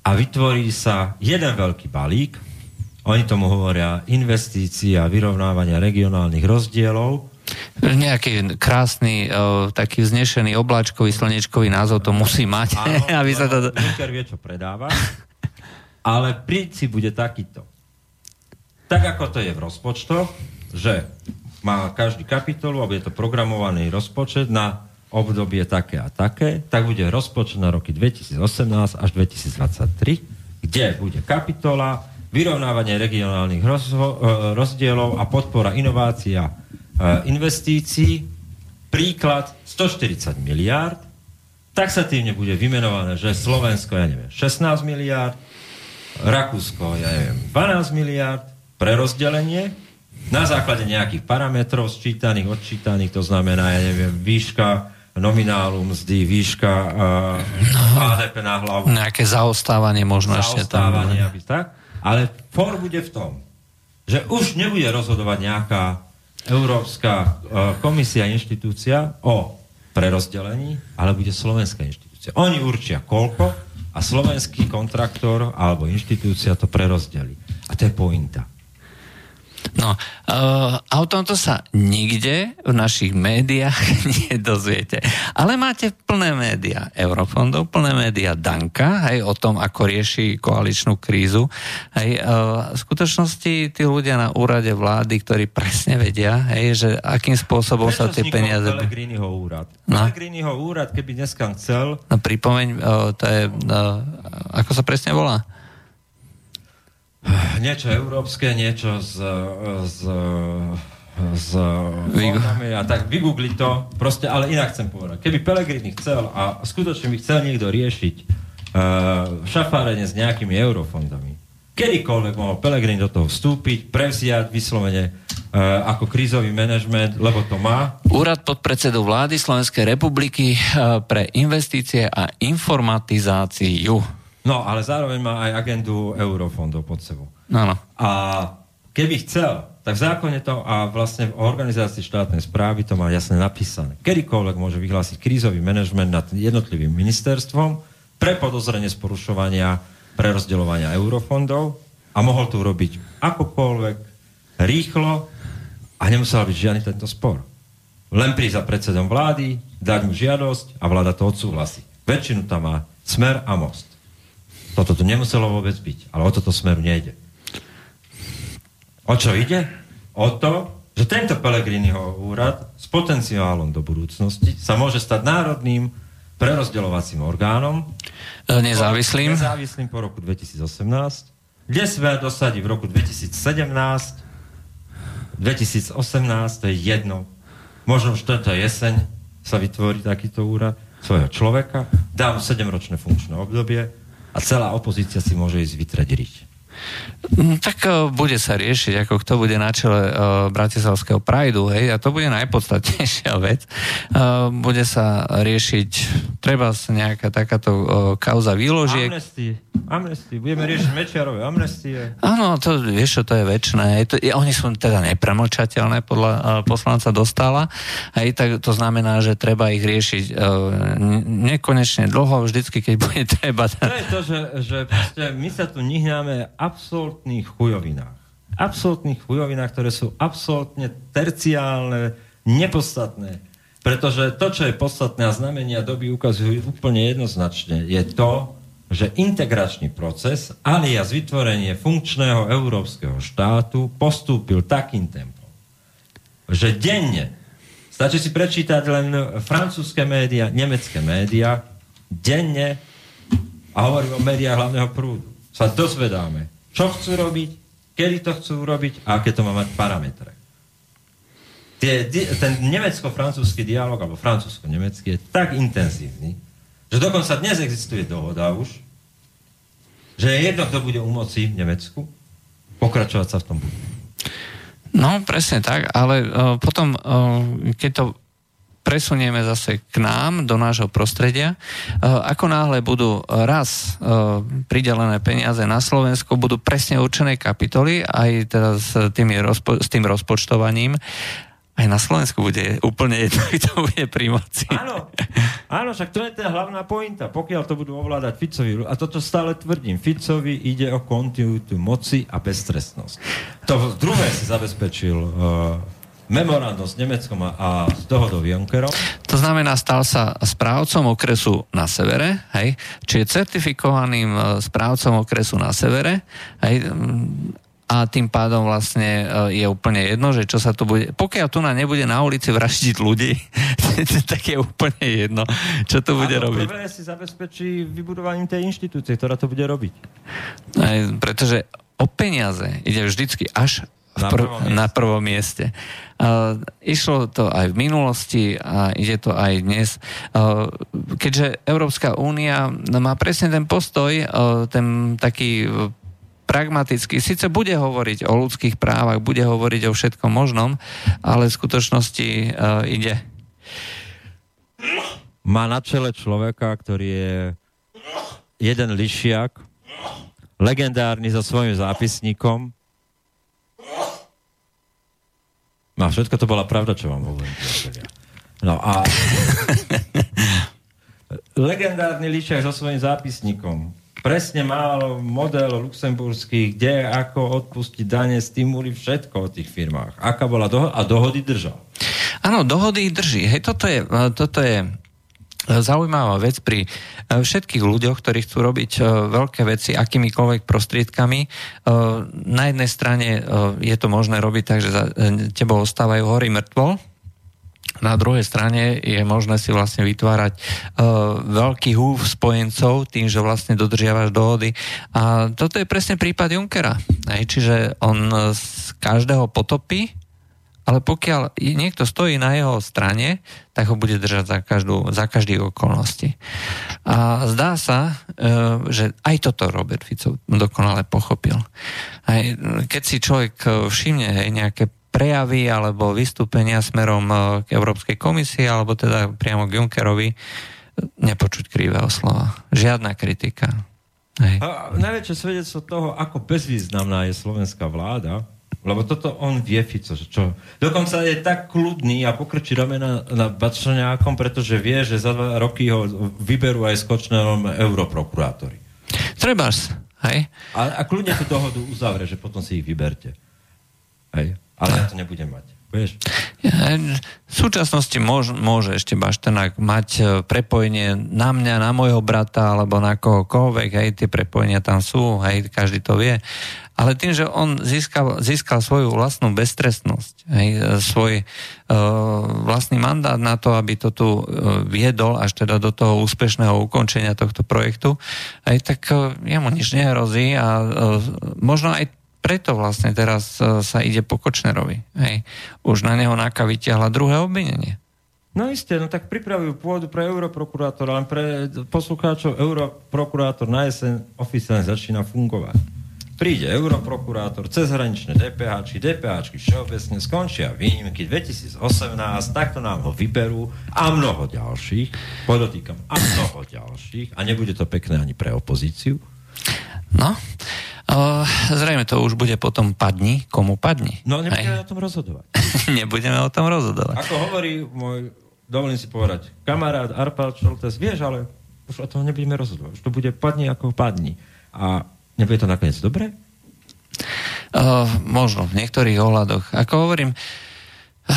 Speaker 1: a vytvorí sa jeden veľký balík, oni tomu hovoria investícií a vyrovnávania regionálnych rozdielov.
Speaker 2: Nejaký krásny, o, taký vznešený obláčkový slnečkový názov to musí mať.
Speaker 1: Áno, aby sa to... Juncker vie, čo predáva. ale princíp bude takýto. Tak ako to je v rozpočtoch, že má každý kapitolu a bude to programovaný rozpočet na obdobie také a také, tak bude rozpočet na roky 2018 až 2023, kde bude kapitola vyrovnávanie regionálnych rozho- e, rozdielov a podpora inovácií a e, investícií, príklad 140 miliárd, tým nebude vymenované, že Slovensko, ja neviem, 16 miliárd, Rakúsko, ja neviem, 12 miliárd pre rozdelenie na základe nejakých parametrov sčítaných, odčítaných, to znamená, ja neviem, výška nominálu mzdy, výška uh, no, HDP na hlavu.
Speaker 2: Nejaké zaostávanie možno
Speaker 1: ešte tam. Zaostávanie, aby tak. Ale for bude v tom, že už nebude rozhodovať nejaká Európska uh, komisia, inštitúcia o prerozdelení, ale bude slovenská inštitúcia. Oni určia koľko a slovenský kontraktor alebo inštitúcia to prerozdelí. A to je pointa.
Speaker 2: No, uh, a o tomto sa nikde v našich médiách nedozviete. Ale máte plné médiá eurofondov, plné médiá Danka, hej, o tom, ako rieši koaličnú krízu. Hej, uh, v skutočnosti tí ľudia na úrade vlády, ktorí presne vedia, hej, že akým spôsobom Prečo sa tie peniaze...
Speaker 1: Prečo úrad? No? Pelegriniho úrad, keby dneska chcel...
Speaker 2: No pripomeň, uh, to je... Ako sa presne volá?
Speaker 1: Niečo európske, niečo z, z, z fondami a tak vygoogli to, proste, ale inak chcem povedať. Keby Pelegrini chcel a skutočne by chcel niekto riešiť uh, šafárenie s nejakými eurofondami, kedykoľvek mohol Pelegrini do toho vstúpiť, prevziať vyslovene uh, ako krízový manažment, lebo to má.
Speaker 2: Úrad podpredsedu vlády Slovenskej republiky uh, pre investície a informatizáciu.
Speaker 1: No, ale zároveň má aj agendu eurofondov pod sebou.
Speaker 2: Áno.
Speaker 1: A keby chcel, tak v zákone to a vlastne v organizácii štátnej správy to má jasne napísané. Kedykoľvek môže vyhlásiť krízový manažment nad jednotlivým ministerstvom pre podozrenie z porušovania prerozdeľovania eurofondov a mohol to urobiť akokoľvek, rýchlo a nemusel byť žiadny tento spor. Len prísť za predsedom vlády, dať mu žiadosť a vláda to odsúhlasí. Väčšinu tam má smer a most. Toto tu nemuselo vôbec byť, ale o toto smeru nejde. O čo ide? O to, že tento Pelegriniho úrad s potenciálom do budúcnosti sa môže stať národným prerozdeľovacím orgánom.
Speaker 2: E, nezávislým.
Speaker 1: Nezávislým po roku 2018, kde sme dosadí v roku 2017, 2018, to je jedno. Možno už tento jeseň sa vytvorí takýto úrad svojho človeka, dá mu 7-ročné funkčné obdobie a celá opozícia si môže ísť vytrať riť.
Speaker 2: Mm, tak uh, bude sa riešiť, ako kto bude na čele uh, Bratislavského Prideu, hej, a to bude najpodstatnejšia vec. Uh, bude sa riešiť, treba sa nejaká takáto uh, kauza výložiek.
Speaker 1: Amnesty. Amnesty. Budeme riešiť Mečiarové amnestie.
Speaker 2: Áno, to, vieš, čo, to je väčšiné. To, je, oni sú teda nepremlčateľné podľa uh, poslanca Dostala. Hej, tak to znamená, že treba ich riešiť uh, nekonečne dlho, vždycky, keď bude treba.
Speaker 1: To je to, že, že my sa tu nihnáme absolútnych chujovinách. Absolútnych chujovinách, ktoré sú absolútne terciálne, nepodstatné. Pretože to, čo je podstatné a znamenia doby ukazujú úplne jednoznačne, je to, že integračný proces alias vytvorenie funkčného európskeho štátu postúpil takým tempom, že denne, stačí si prečítať len francúzske médiá, nemecké médiá, denne, a hovorím o médiách hlavného prúdu, sa dozvedáme, čo chcú robiť, kedy to chcú robiť a aké to má mať parametre. Tie, ten nemecko-francúzsky dialog, alebo francúzsko-nemecký je tak intenzívny, že dokonca dnes existuje dohoda už, že je jedno, kto bude u moci v Nemecku, pokračovať sa v tom bude.
Speaker 2: No, presne tak, ale uh, potom, uh, keď to presunieme zase k nám, do nášho prostredia. E, ako náhle budú raz e, pridelené peniaze na Slovensko, budú presne určené kapitoly, aj teda s, tými rozpo- s tým rozpočtovaním, aj na Slovensku bude úplne jedno, kto bude pri moci.
Speaker 1: Áno, áno, však to je tá hlavná pointa. Pokiaľ to budú ovládať Ficovi, a toto stále tvrdím, Ficovi ide o kontinuitu moci a beztrestnosť. To druhé si zabezpečil uh, memorandum s Nemeckom a, a s dohodou Junckerom.
Speaker 2: To znamená, stal sa správcom okresu na severe, hej, čiže certifikovaným e, správcom okresu na severe, hej, a tým pádom vlastne e, je úplne jedno, že čo sa tu bude... Pokiaľ tu na nebude na ulici vraždiť ľudí, tak je úplne jedno, čo to bude
Speaker 1: a
Speaker 2: robiť.
Speaker 1: prvé si zabezpečí vybudovaním tej inštitúcie, ktorá to bude robiť.
Speaker 2: Aj, pretože o peniaze ide vždycky až na, prv, prvom na prvom mieste. Uh, išlo to aj v minulosti a ide to aj dnes. Uh, keďže Európska únia má presne ten postoj, uh, ten taký pragmaticky, síce bude hovoriť o ľudských právach, bude hovoriť o všetkom možnom, ale v skutočnosti uh, ide.
Speaker 1: Má na čele človeka, ktorý je jeden lišiak, legendárny so svojím zápisníkom. No a všetko to bola pravda, čo vám hovorím. No a legendárny lišiak so svojím zápisníkom presne mal model luxemburský, kde ako odpustiť dane, stimuli všetko o tých firmách. Aká bola dohoda? A dohody držal.
Speaker 2: Áno, dohody drží. Hej, toto je, toto je zaujímavá vec pri e, všetkých ľuďoch, ktorí chcú robiť e, veľké veci akýmikoľvek prostriedkami. E, na jednej strane je to možné robiť tak, že za ostávajú hory mŕtvol, na druhej strane je možné si vlastne vytvárať uh, veľký húf spojencov tým, že vlastne dodržiavaš dohody. A toto je presne prípad Junkera. Čiže on z každého potopí, ale pokiaľ niekto stojí na jeho strane, tak ho bude držať za, každú, za každý okolnosti. A zdá sa, uh, že aj toto Robert Fico dokonale pochopil. Aj, keď si človek všimne hej, nejaké prejavy alebo vystúpenia smerom e, k Európskej komisii alebo teda priamo k Junckerovi nepočuť krivého slova. Žiadna kritika.
Speaker 1: Hej. A najväčšie svedectvo toho, ako bezvýznamná je slovenská vláda, lebo toto on vie, Fico, čo... Dokonca je tak kľudný a pokrčí ramena na Bačňákom, pretože vie, že za dva roky ho vyberú aj skočnom europrokurátori.
Speaker 2: Trebárs, hej?
Speaker 1: A, a kľudne tú dohodu uzavre, že potom si ich vyberte. Hej? Ale ja to nebudem mať. Vieš?
Speaker 2: V súčasnosti môže, môže ešte Baštenák mať e, prepojenie na mňa, na môjho brata alebo na kohokoľvek, hej, tie prepojenia tam sú, hej, každý to vie. Ale tým, že on získal, získal svoju vlastnú beztrestnosť, hej, e, svoj uh, vlastný mandát na to, aby to tu uh, viedol až teda do toho úspešného ukončenia tohto projektu, hej, tak jemu nič nehrozí a uh, možno aj preto vlastne teraz e, sa ide po Kočnerovi. Hej. Už na neho NAKA vytiahla druhé obvinenie.
Speaker 1: No isté, no tak pripravujú pôdu pre europrokurátora, len pre poslucháčov europrokurátor na jeseň oficiálne začína fungovať. Príde europrokurátor, cezhraničné DPH, či DPH, všeobecne skončia výnimky 2018, takto nám ho vyberú a mnoho ďalších, podotýkam, a mnoho ďalších, a nebude to pekné ani pre opozíciu.
Speaker 2: No, Zrejme to už bude potom padni, komu padni.
Speaker 1: No nebudeme Hej. o tom rozhodovať.
Speaker 2: nebudeme o tom rozhodovať.
Speaker 1: Ako hovorí môj, dovolím si povedať, kamarát Arpad Šoltes, vieš, ale už o tom nebudeme rozhodovať. Už to bude padni ako padni. A nebude to nakoniec dobré?
Speaker 2: Uh, možno, v niektorých ohľadoch. Ako hovorím, uh,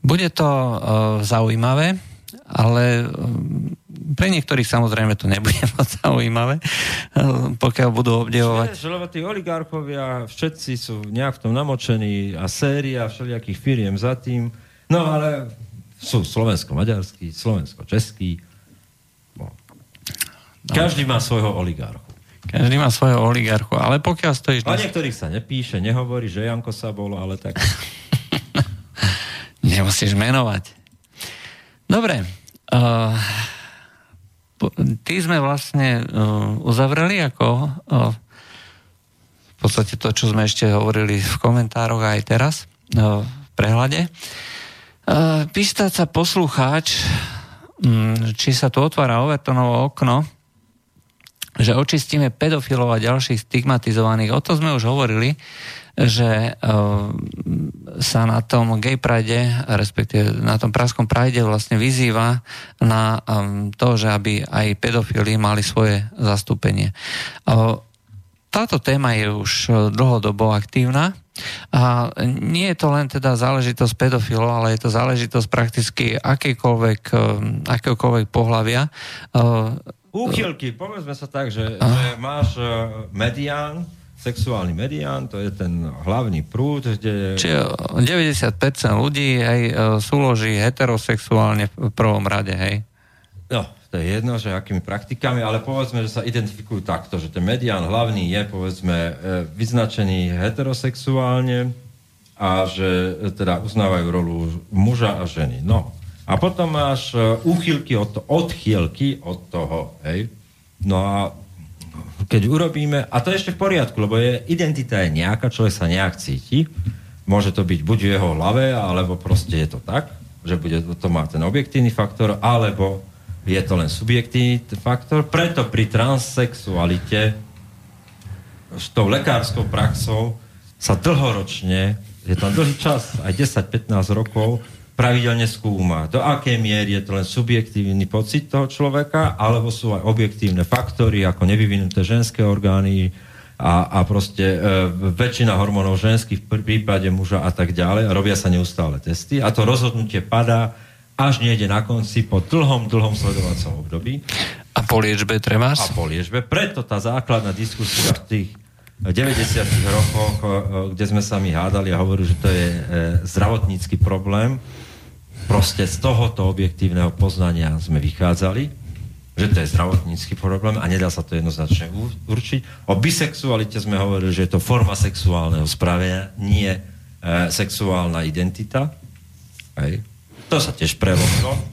Speaker 2: bude to uh, zaujímavé, ale um, pre niektorých samozrejme to nebude moc zaujímavé, pokiaľ budú obdivovať.
Speaker 1: Čiže, lebo tí oligarchovia všetci sú nejak v tom namočení a séria všelijakých firiem za tým. No ale sú slovensko-maďarský, slovensko-český. No. Každý má svojho oligarchu.
Speaker 2: Každý má svojho oligarchu, ale pokiaľ stojíš...
Speaker 1: A niektorých sa nepíše, nehovorí, že Janko sa bol, ale tak...
Speaker 2: Nemusíš menovať. Dobre. Uh, tí sme vlastne uh, uzavreli ako uh, v podstate to, čo sme ešte hovorili v komentároch aj teraz uh, v prehľade. Pýtať sa poslucháč, či sa tu otvára Overtonovo okno, že očistíme pedofilov a ďalších stigmatizovaných. O to sme už hovorili že uh, sa na tom gay pride, respektíve na tom praskom pride vlastne vyzýva na to, že aby aj pedofili mali svoje zastúpenie. Uh, táto téma je už dlhodobo aktívna. A nie je to len teda záležitosť pedofilov, ale je to záležitosť prakticky akékoľvek, akékoľvek pohľavia.
Speaker 1: Úchylky, povedzme sa tak, že, že máš medián, sexuálny medián, to je ten hlavný prúd, kde...
Speaker 2: Čiže 90% ľudí aj e, súloží heterosexuálne v prvom rade, hej?
Speaker 1: No, to je jedno, že akými praktikami, ale povedzme, že sa identifikujú takto, že ten medián hlavný je, povedzme, e, vyznačený heterosexuálne a že e, teda uznávajú rolu muža a ženy. No. A potom máš úchylky od, odchýlky od toho, hej? No a keď urobíme, a to je ešte v poriadku, lebo je, identita je nejaká, človek sa nejak cíti, môže to byť buď v jeho hlave, alebo proste je to tak, že bude to má ten objektívny faktor, alebo je to len subjektívny faktor. Preto pri transsexualite s tou lekárskou praxou sa dlhoročne, je tam dlhý čas, aj 10-15 rokov, pravidelne skúma, do akej miery je to len subjektívny pocit toho človeka, alebo sú aj objektívne faktory, ako nevyvinuté ženské orgány a, a proste e, väčšina hormónov ženských v prípade muža a tak ďalej. A robia sa neustále testy a to rozhodnutie padá až niekde na konci po dlhom, dlhom sledovacom období.
Speaker 2: A po liečbe treba?
Speaker 1: A po liečbe. Preto tá základná diskusia v tých 90. rokoch, e, kde sme sa mi hádali a hovorili, že to je e, zdravotnícky problém, proste z tohoto objektívneho poznania sme vychádzali, že to je zdravotnícky problém a nedá sa to jednoznačne určiť. O bisexualite sme hovorili, že je to forma sexuálneho spravenia, nie e, sexuálna identita. Hej. To sa tiež prelomilo.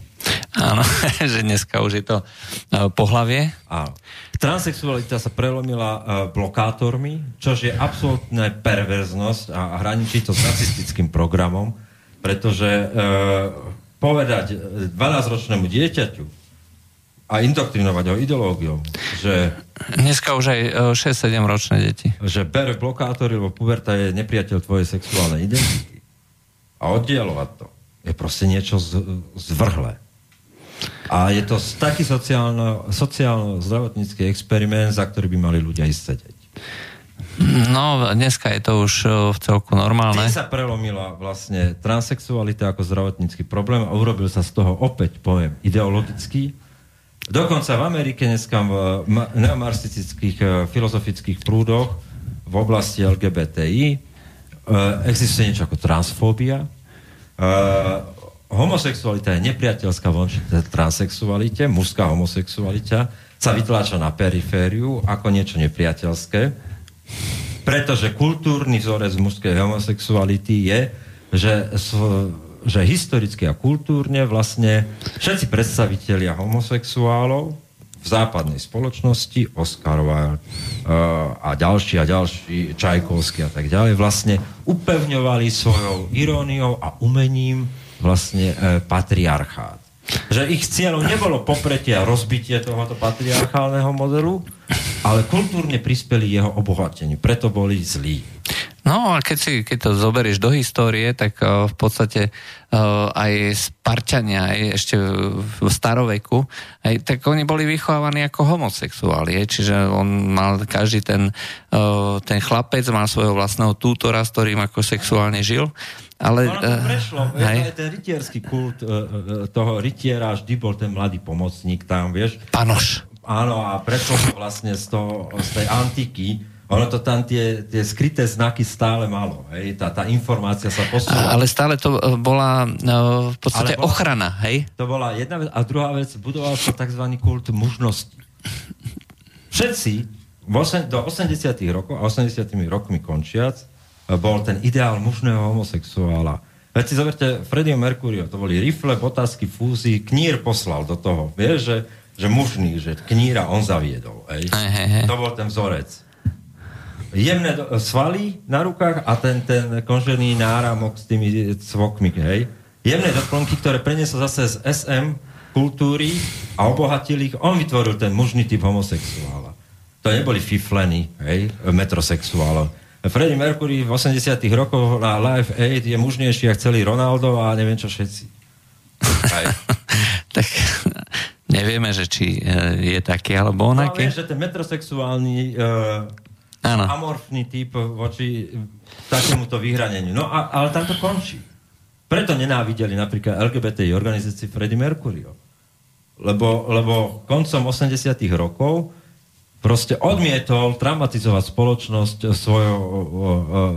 Speaker 2: Áno, že dneska už je to uh, pohlavie.
Speaker 1: Áno. Transsexualita sa prelomila uh, blokátormi, čo je absolútna perverznosť a hraničí to s nacistickým programom, pretože e, povedať 12-ročnému dieťaťu a indoktrinovať ho ideológiou, že...
Speaker 2: Dneska už aj 6-7 e, ročné deti.
Speaker 1: Že bere blokátory, lebo puberta je nepriateľ tvojej sexuálnej identity. A oddielovať to je proste niečo z, zvrhlé. A je to taký sociálno, sociálno-zdravotnícky experiment, za ktorý by mali ľudia ísť sedieť.
Speaker 2: No, dneska je to už v celku normálne.
Speaker 1: Tým sa prelomila vlastne transexualita ako zdravotnícky problém a urobil sa z toho opäť, poviem, ideologický. Dokonca v Amerike dneska v neomarxistických e, filozofických prúdoch v oblasti LGBTI e, existuje niečo ako transfóbia. Homosexualita je nepriateľská voči transexualite, mužská homosexualita sa vytláča na perifériu ako niečo nepriateľské pretože kultúrny vzorec mužskej homosexuality je, že, že historicky a kultúrne vlastne všetci predstavitelia homosexuálov v západnej spoločnosti, Oscar Wilde a ďalší a ďalší, Čajkovský a tak ďalej, vlastne upevňovali svojou iróniou a umením vlastne uh, patriarchát. Že ich cieľom nebolo popretie a rozbitie tohoto patriarchálneho modelu, ale kultúrne prispeli jeho obohateniu. Preto boli zlí.
Speaker 2: No a keď, si, keď to zoberieš do histórie, tak uh, v podstate uh, aj Spartania, aj ešte v staroveku, aj, tak oni boli vychovávaní ako homosexuáli. Je, čiže on mal, každý ten, uh, ten chlapec mal svojho vlastného tútora, s ktorým ako sexuálne žil. Ale,
Speaker 1: ono to prešlo. Uh, aj ten rytierský kult uh, toho rytiera vždy bol ten mladý pomocník tam, vieš.
Speaker 2: Panoš.
Speaker 1: Áno, a preto vlastne z, toho, z tej antiky, ono to tam tie, tie skryté znaky stále malo. Hej? Tá, tá informácia sa posúva.
Speaker 2: Ale stále to e, bola no, v podstate bola, ochrana, hej?
Speaker 1: To bola jedna vec. A druhá vec, budoval sa tzv. kult mužnosti. Všetci do 80 rokov a 80 rokmi končiac e, bol ten ideál mužného homosexuála. Veď si zoberte Freddie Mercurio, to boli rifle, otázky, fúzy, knír poslal do toho. Vieš, že že mužný, že kníra on zaviedol. Ej.
Speaker 2: Aj, hej, hej.
Speaker 1: To bol ten vzorec. Jemné svaly na rukách a ten, ten konžený náramok s tými cvokmi, hej. Jemné doplnky, ktoré preniesol zase z SM kultúry a obohatil ich. On vytvoril ten mužný typ homosexuála. To neboli fifleny, hej, metrosexuálov. Freddie Mercury v 80 rokoch na Live Aid je mužnejší ako celý Ronaldo a neviem čo všetci.
Speaker 2: tak Nevieme, že či e, je taký alebo onaký.
Speaker 1: No, vieš, že ten metrosexuálny uh, ano. amorfný typ voči takémuto vyhraneniu. No a, ale tam to končí. Preto nenávideli napríklad LGBTI organizácii Freddie Mercuryho. Lebo, lebo koncom 80 rokov proste odmietol traumatizovať spoločnosť svojo,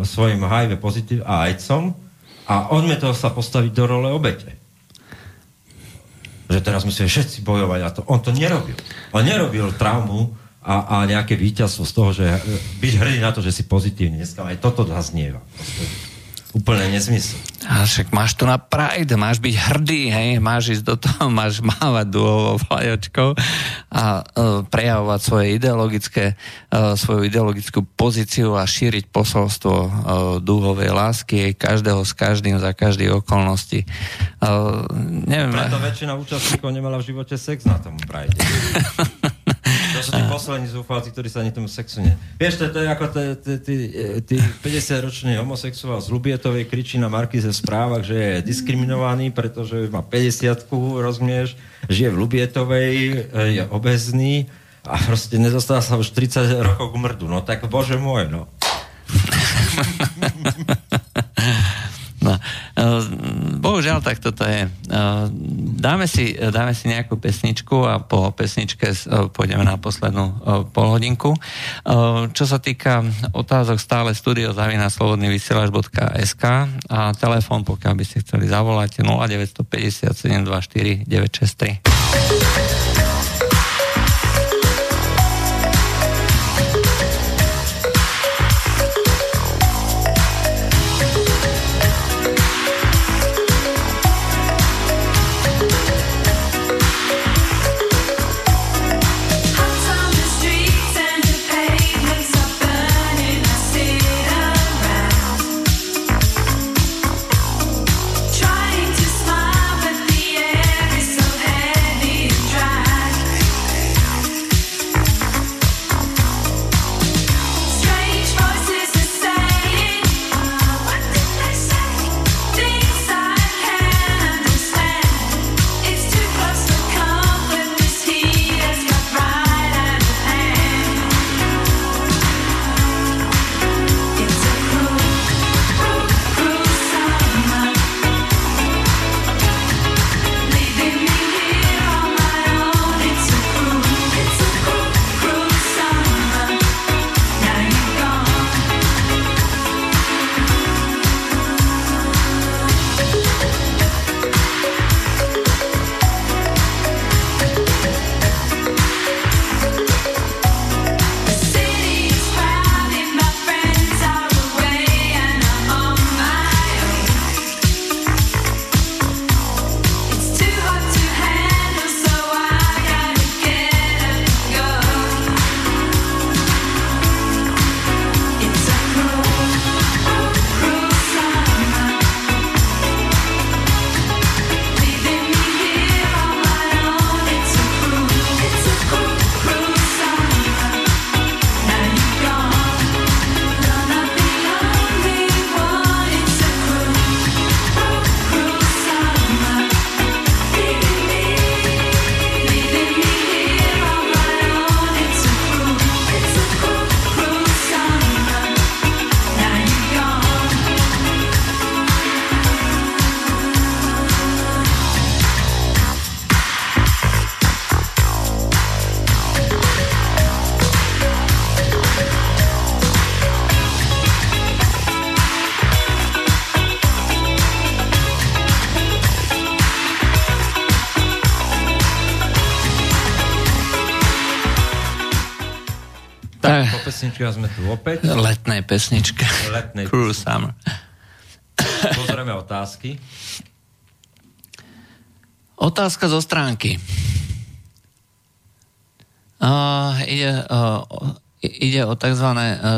Speaker 1: svojim HIV pozitív a AIDSom a odmietol sa postaviť do role obete. Že teraz musíme všetci bojovať a to on to nerobil. On nerobil traumu a, a nejaké víťazstvo z toho, že byť hrdý na to, že si pozitívny. Dneska aj toto zaznieva. Úplne nezmysel.
Speaker 2: A však máš tu na Pride, máš byť hrdý, hej, máš ísť do toho, máš mávať duhovou vlajočkou a uh, prejavovať svoje ideologické, uh, svoju ideologickú pozíciu a šíriť posolstvo uh, duhovej lásky každého s každým za každých okolností. Uh,
Speaker 1: neviem. Preto väčšina účastníkov nemala v živote sex na tom Pride. To sú tí poslední zúfalci, ktorí sa ani tomu sexu ne... Vieš, to, to je ako tí 50-ročný homosexuál z Lubietovej kričí na Markize v správach, že je diskriminovaný, pretože má 50 rozumieš, žije v Lubietovej, je obezný a proste nezostáva sa už 30 rokov k mrdu. No tak bože môj, no.
Speaker 2: E, bohužiaľ, tak toto je. E, dáme si, dáme si nejakú pesničku a po pesničke e, pôjdeme na poslednú polhodinku. Čo sa týka otázok stále studio zavina slobodnyvysielač.sk a telefón, pokiaľ by ste chceli zavolať 0950 724 963.
Speaker 1: pesnička sme tu opäť.
Speaker 2: Letnej pesničke.
Speaker 1: Letnej
Speaker 2: Cruel Summer.
Speaker 1: Pozrieme otázky.
Speaker 2: Otázka zo stránky. Uh, ide, uh, ide o tzv.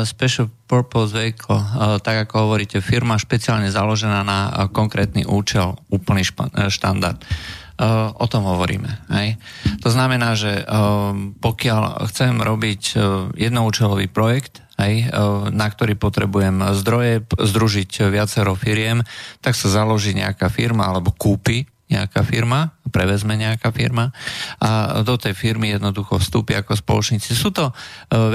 Speaker 2: special purpose vehicle, uh, tak ako hovoríte, firma špeciálne založená na uh, konkrétny účel, úplný špa, uh, štandard. Uh, o tom hovoríme. Hej. To znamená, že uh, pokiaľ chcem robiť uh, jednoučelový projekt, hej, na ktorý potrebujem zdroje, združiť viacero firiem, tak sa založí nejaká firma alebo kúpi nejaká firma, prevezme nejaká firma a do tej firmy jednoducho vstúpi ako spoločníci. Sú to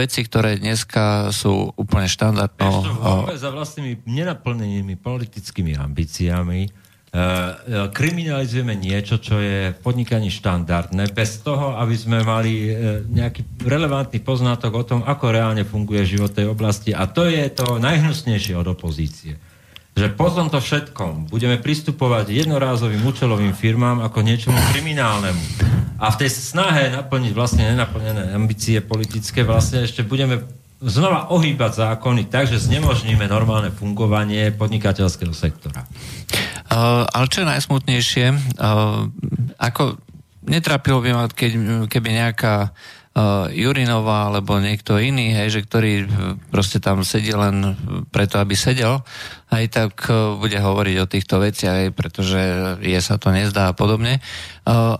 Speaker 2: veci, ktoré dneska sú úplne štandardno...
Speaker 1: Ešte za vlastnými nenaplnenými politickými ambíciami kriminalizujeme niečo, čo je v podnikaní štandardné, bez toho, aby sme mali uh, nejaký relevantný poznatok o tom, ako reálne funguje život tej oblasti. A to je to najhnusnejšie od opozície že po tomto všetkom budeme pristupovať jednorázovým účelovým firmám ako niečomu kriminálnemu. A v tej snahe naplniť vlastne nenaplnené ambície politické vlastne ešte budeme znova ohýbať zákony tak, že znemožníme normálne fungovanie podnikateľského sektora.
Speaker 2: Uh, ale čo je najsmutnejšie, uh, ako netrapilo by ma, keď, keby nejaká uh, Jurinová alebo niekto iný, hej, že ktorý proste tam sedí len preto, aby sedel, aj tak uh, bude hovoriť o týchto veciach, hej, pretože je sa to nezdá a podobne. Uh,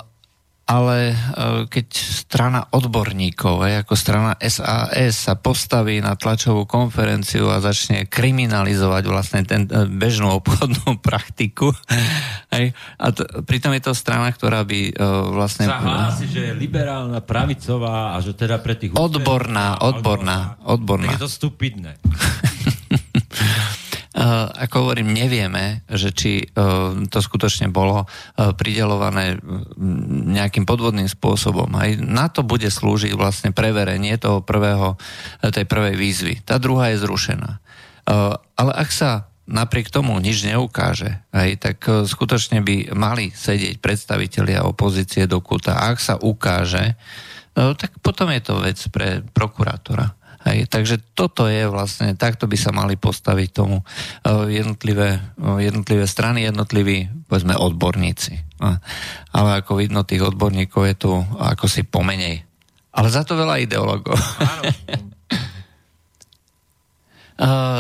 Speaker 2: ale keď strana odborníkov, ako strana SAS sa postaví na tlačovú konferenciu a začne kriminalizovať vlastne ten bežnú obchodnú praktiku, aj, a to, pritom je to strana, ktorá by vlastne...
Speaker 1: Sa hlási, že je liberálna, pravicová a že teda pre tých...
Speaker 2: Odborná, odborná, odborná.
Speaker 1: Tak je to stupidné.
Speaker 2: ako hovorím, nevieme, že či e, to skutočne bolo e, pridelované nejakým podvodným spôsobom. Aj na to bude slúžiť vlastne preverenie toho prvého, tej prvej výzvy. Tá druhá je zrušená. Ale ak sa napriek tomu nič neukáže, aj, tak skutočne by mali sedieť predstavitelia opozície do kuta. A ak sa ukáže, tak potom je to vec pre prokurátora. Hej, takže toto je vlastne, takto by sa mali postaviť tomu uh, jednotlivé, uh, jednotlivé strany, jednotliví, povedzme, odborníci. Uh, ale ako vidno, tých odborníkov je tu ako si pomenej. Ale za to veľa ideologov.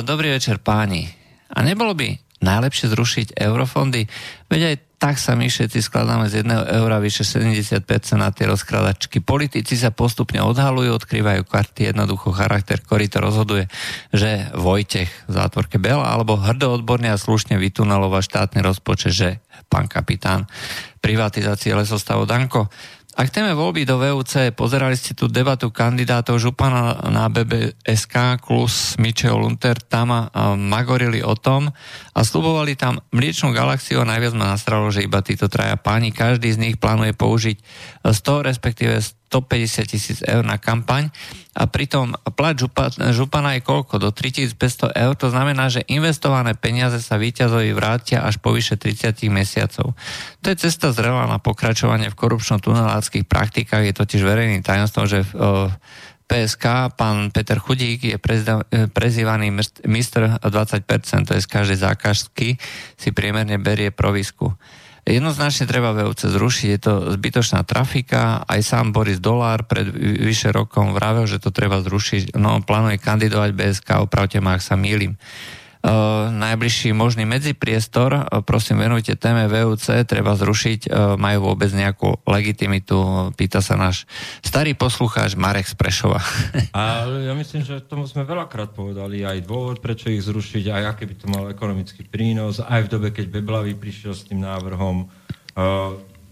Speaker 2: Dobrý večer páni. A nebolo by najlepšie zrušiť eurofondy? Veď aj tak sa my všetci skladáme z jedného eura vyše 70% na tie rozkradačky. Politici sa postupne odhalujú, odkrývajú karty, jednoducho charakter, ktorý to rozhoduje, že Vojtech v zátvorke Bela alebo hrdo odborne a slušne vytunalova štátny rozpočet, že pán kapitán privatizácie lesostavu Danko a k téme voľby do VUC pozerali ste tú debatu kandidátov Župana na BBSK, Klus, Mičeo, Lunter, tam magorili o tom. A slubovali tam mliečnú galaxiu a najviac ma nastralo, že iba títo traja páni, každý z nich plánuje použiť 100, respektíve 150 tisíc eur na kampaň a pritom plat župa, župana je koľko? Do 3500 eur, to znamená, že investované peniaze sa víťazovi vrátia až po vyše 30 mesiacov. To je cesta zrela na pokračovanie v korupčno-tuneláckých praktikách, je totiž verejným tajomstvom, že v, PSK, pán Peter Chudík je prezývaný Mr. 20%, to je z každej zákazky, si priemerne berie provisku. Jednoznačne treba VUC zrušiť, je to zbytočná trafika, aj sám Boris Dolár pred vyše rokom vravel, že to treba zrušiť, no plánuje kandidovať BSK, opravte ma, ak sa mýlim. Uh, najbližší možný medzipriestor, uh, prosím venujte téme VUC, treba zrušiť, uh, majú vôbec nejakú legitimitu, pýta sa náš starý poslucháč Marek Sprešova.
Speaker 1: A ja myslím, že tomu sme veľakrát povedali, aj dôvod, prečo ich zrušiť, aj aký by to mal ekonomický prínos, aj v dobe, keď Beblavý prišiel s tým návrhom.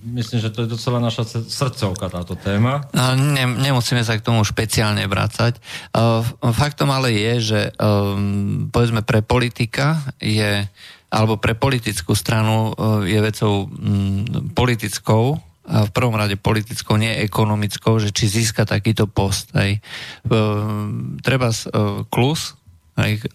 Speaker 1: Myslím, že to je docela naša srdcovka táto téma.
Speaker 2: No, ne, nemusíme sa k tomu špeciálne vrácať. Uh, faktom ale je, že um, povedzme pre politika je, alebo pre politickú stranu uh, je vecou um, politickou, v prvom rade politickou, nie ekonomickou, že či získa takýto post. Aj. Treba uh,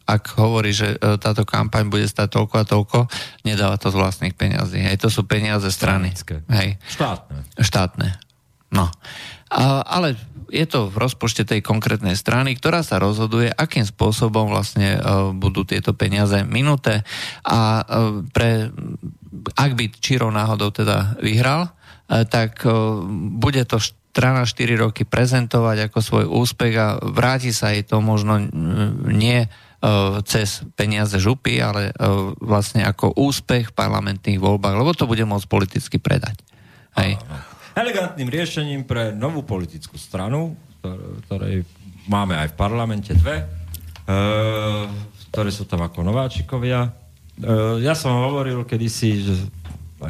Speaker 2: ak hovorí, že e, táto kampaň bude stať toľko a toľko, nedáva to z vlastných peňazí. Hej, to sú peniaze strany.
Speaker 1: Hej. Štátne.
Speaker 2: Štátne. No. A, ale je to v rozpočte tej konkrétnej strany, ktorá sa rozhoduje, akým spôsobom vlastne uh, budú tieto peniaze minuté a uh, pre, ak by Čiro náhodou teda vyhral, tak bude to strana 4 roky prezentovať ako svoj úspech a vráti sa jej to možno nie e, cez peniaze župy, ale e, vlastne ako úspech v parlamentných voľbách, lebo to bude môcť politicky predať. Hej.
Speaker 1: Elegantným riešením pre novú politickú stranu, ktorej máme aj v parlamente dve, e, ktoré sú tam ako nováčikovia. Ja som hovoril kedysi, že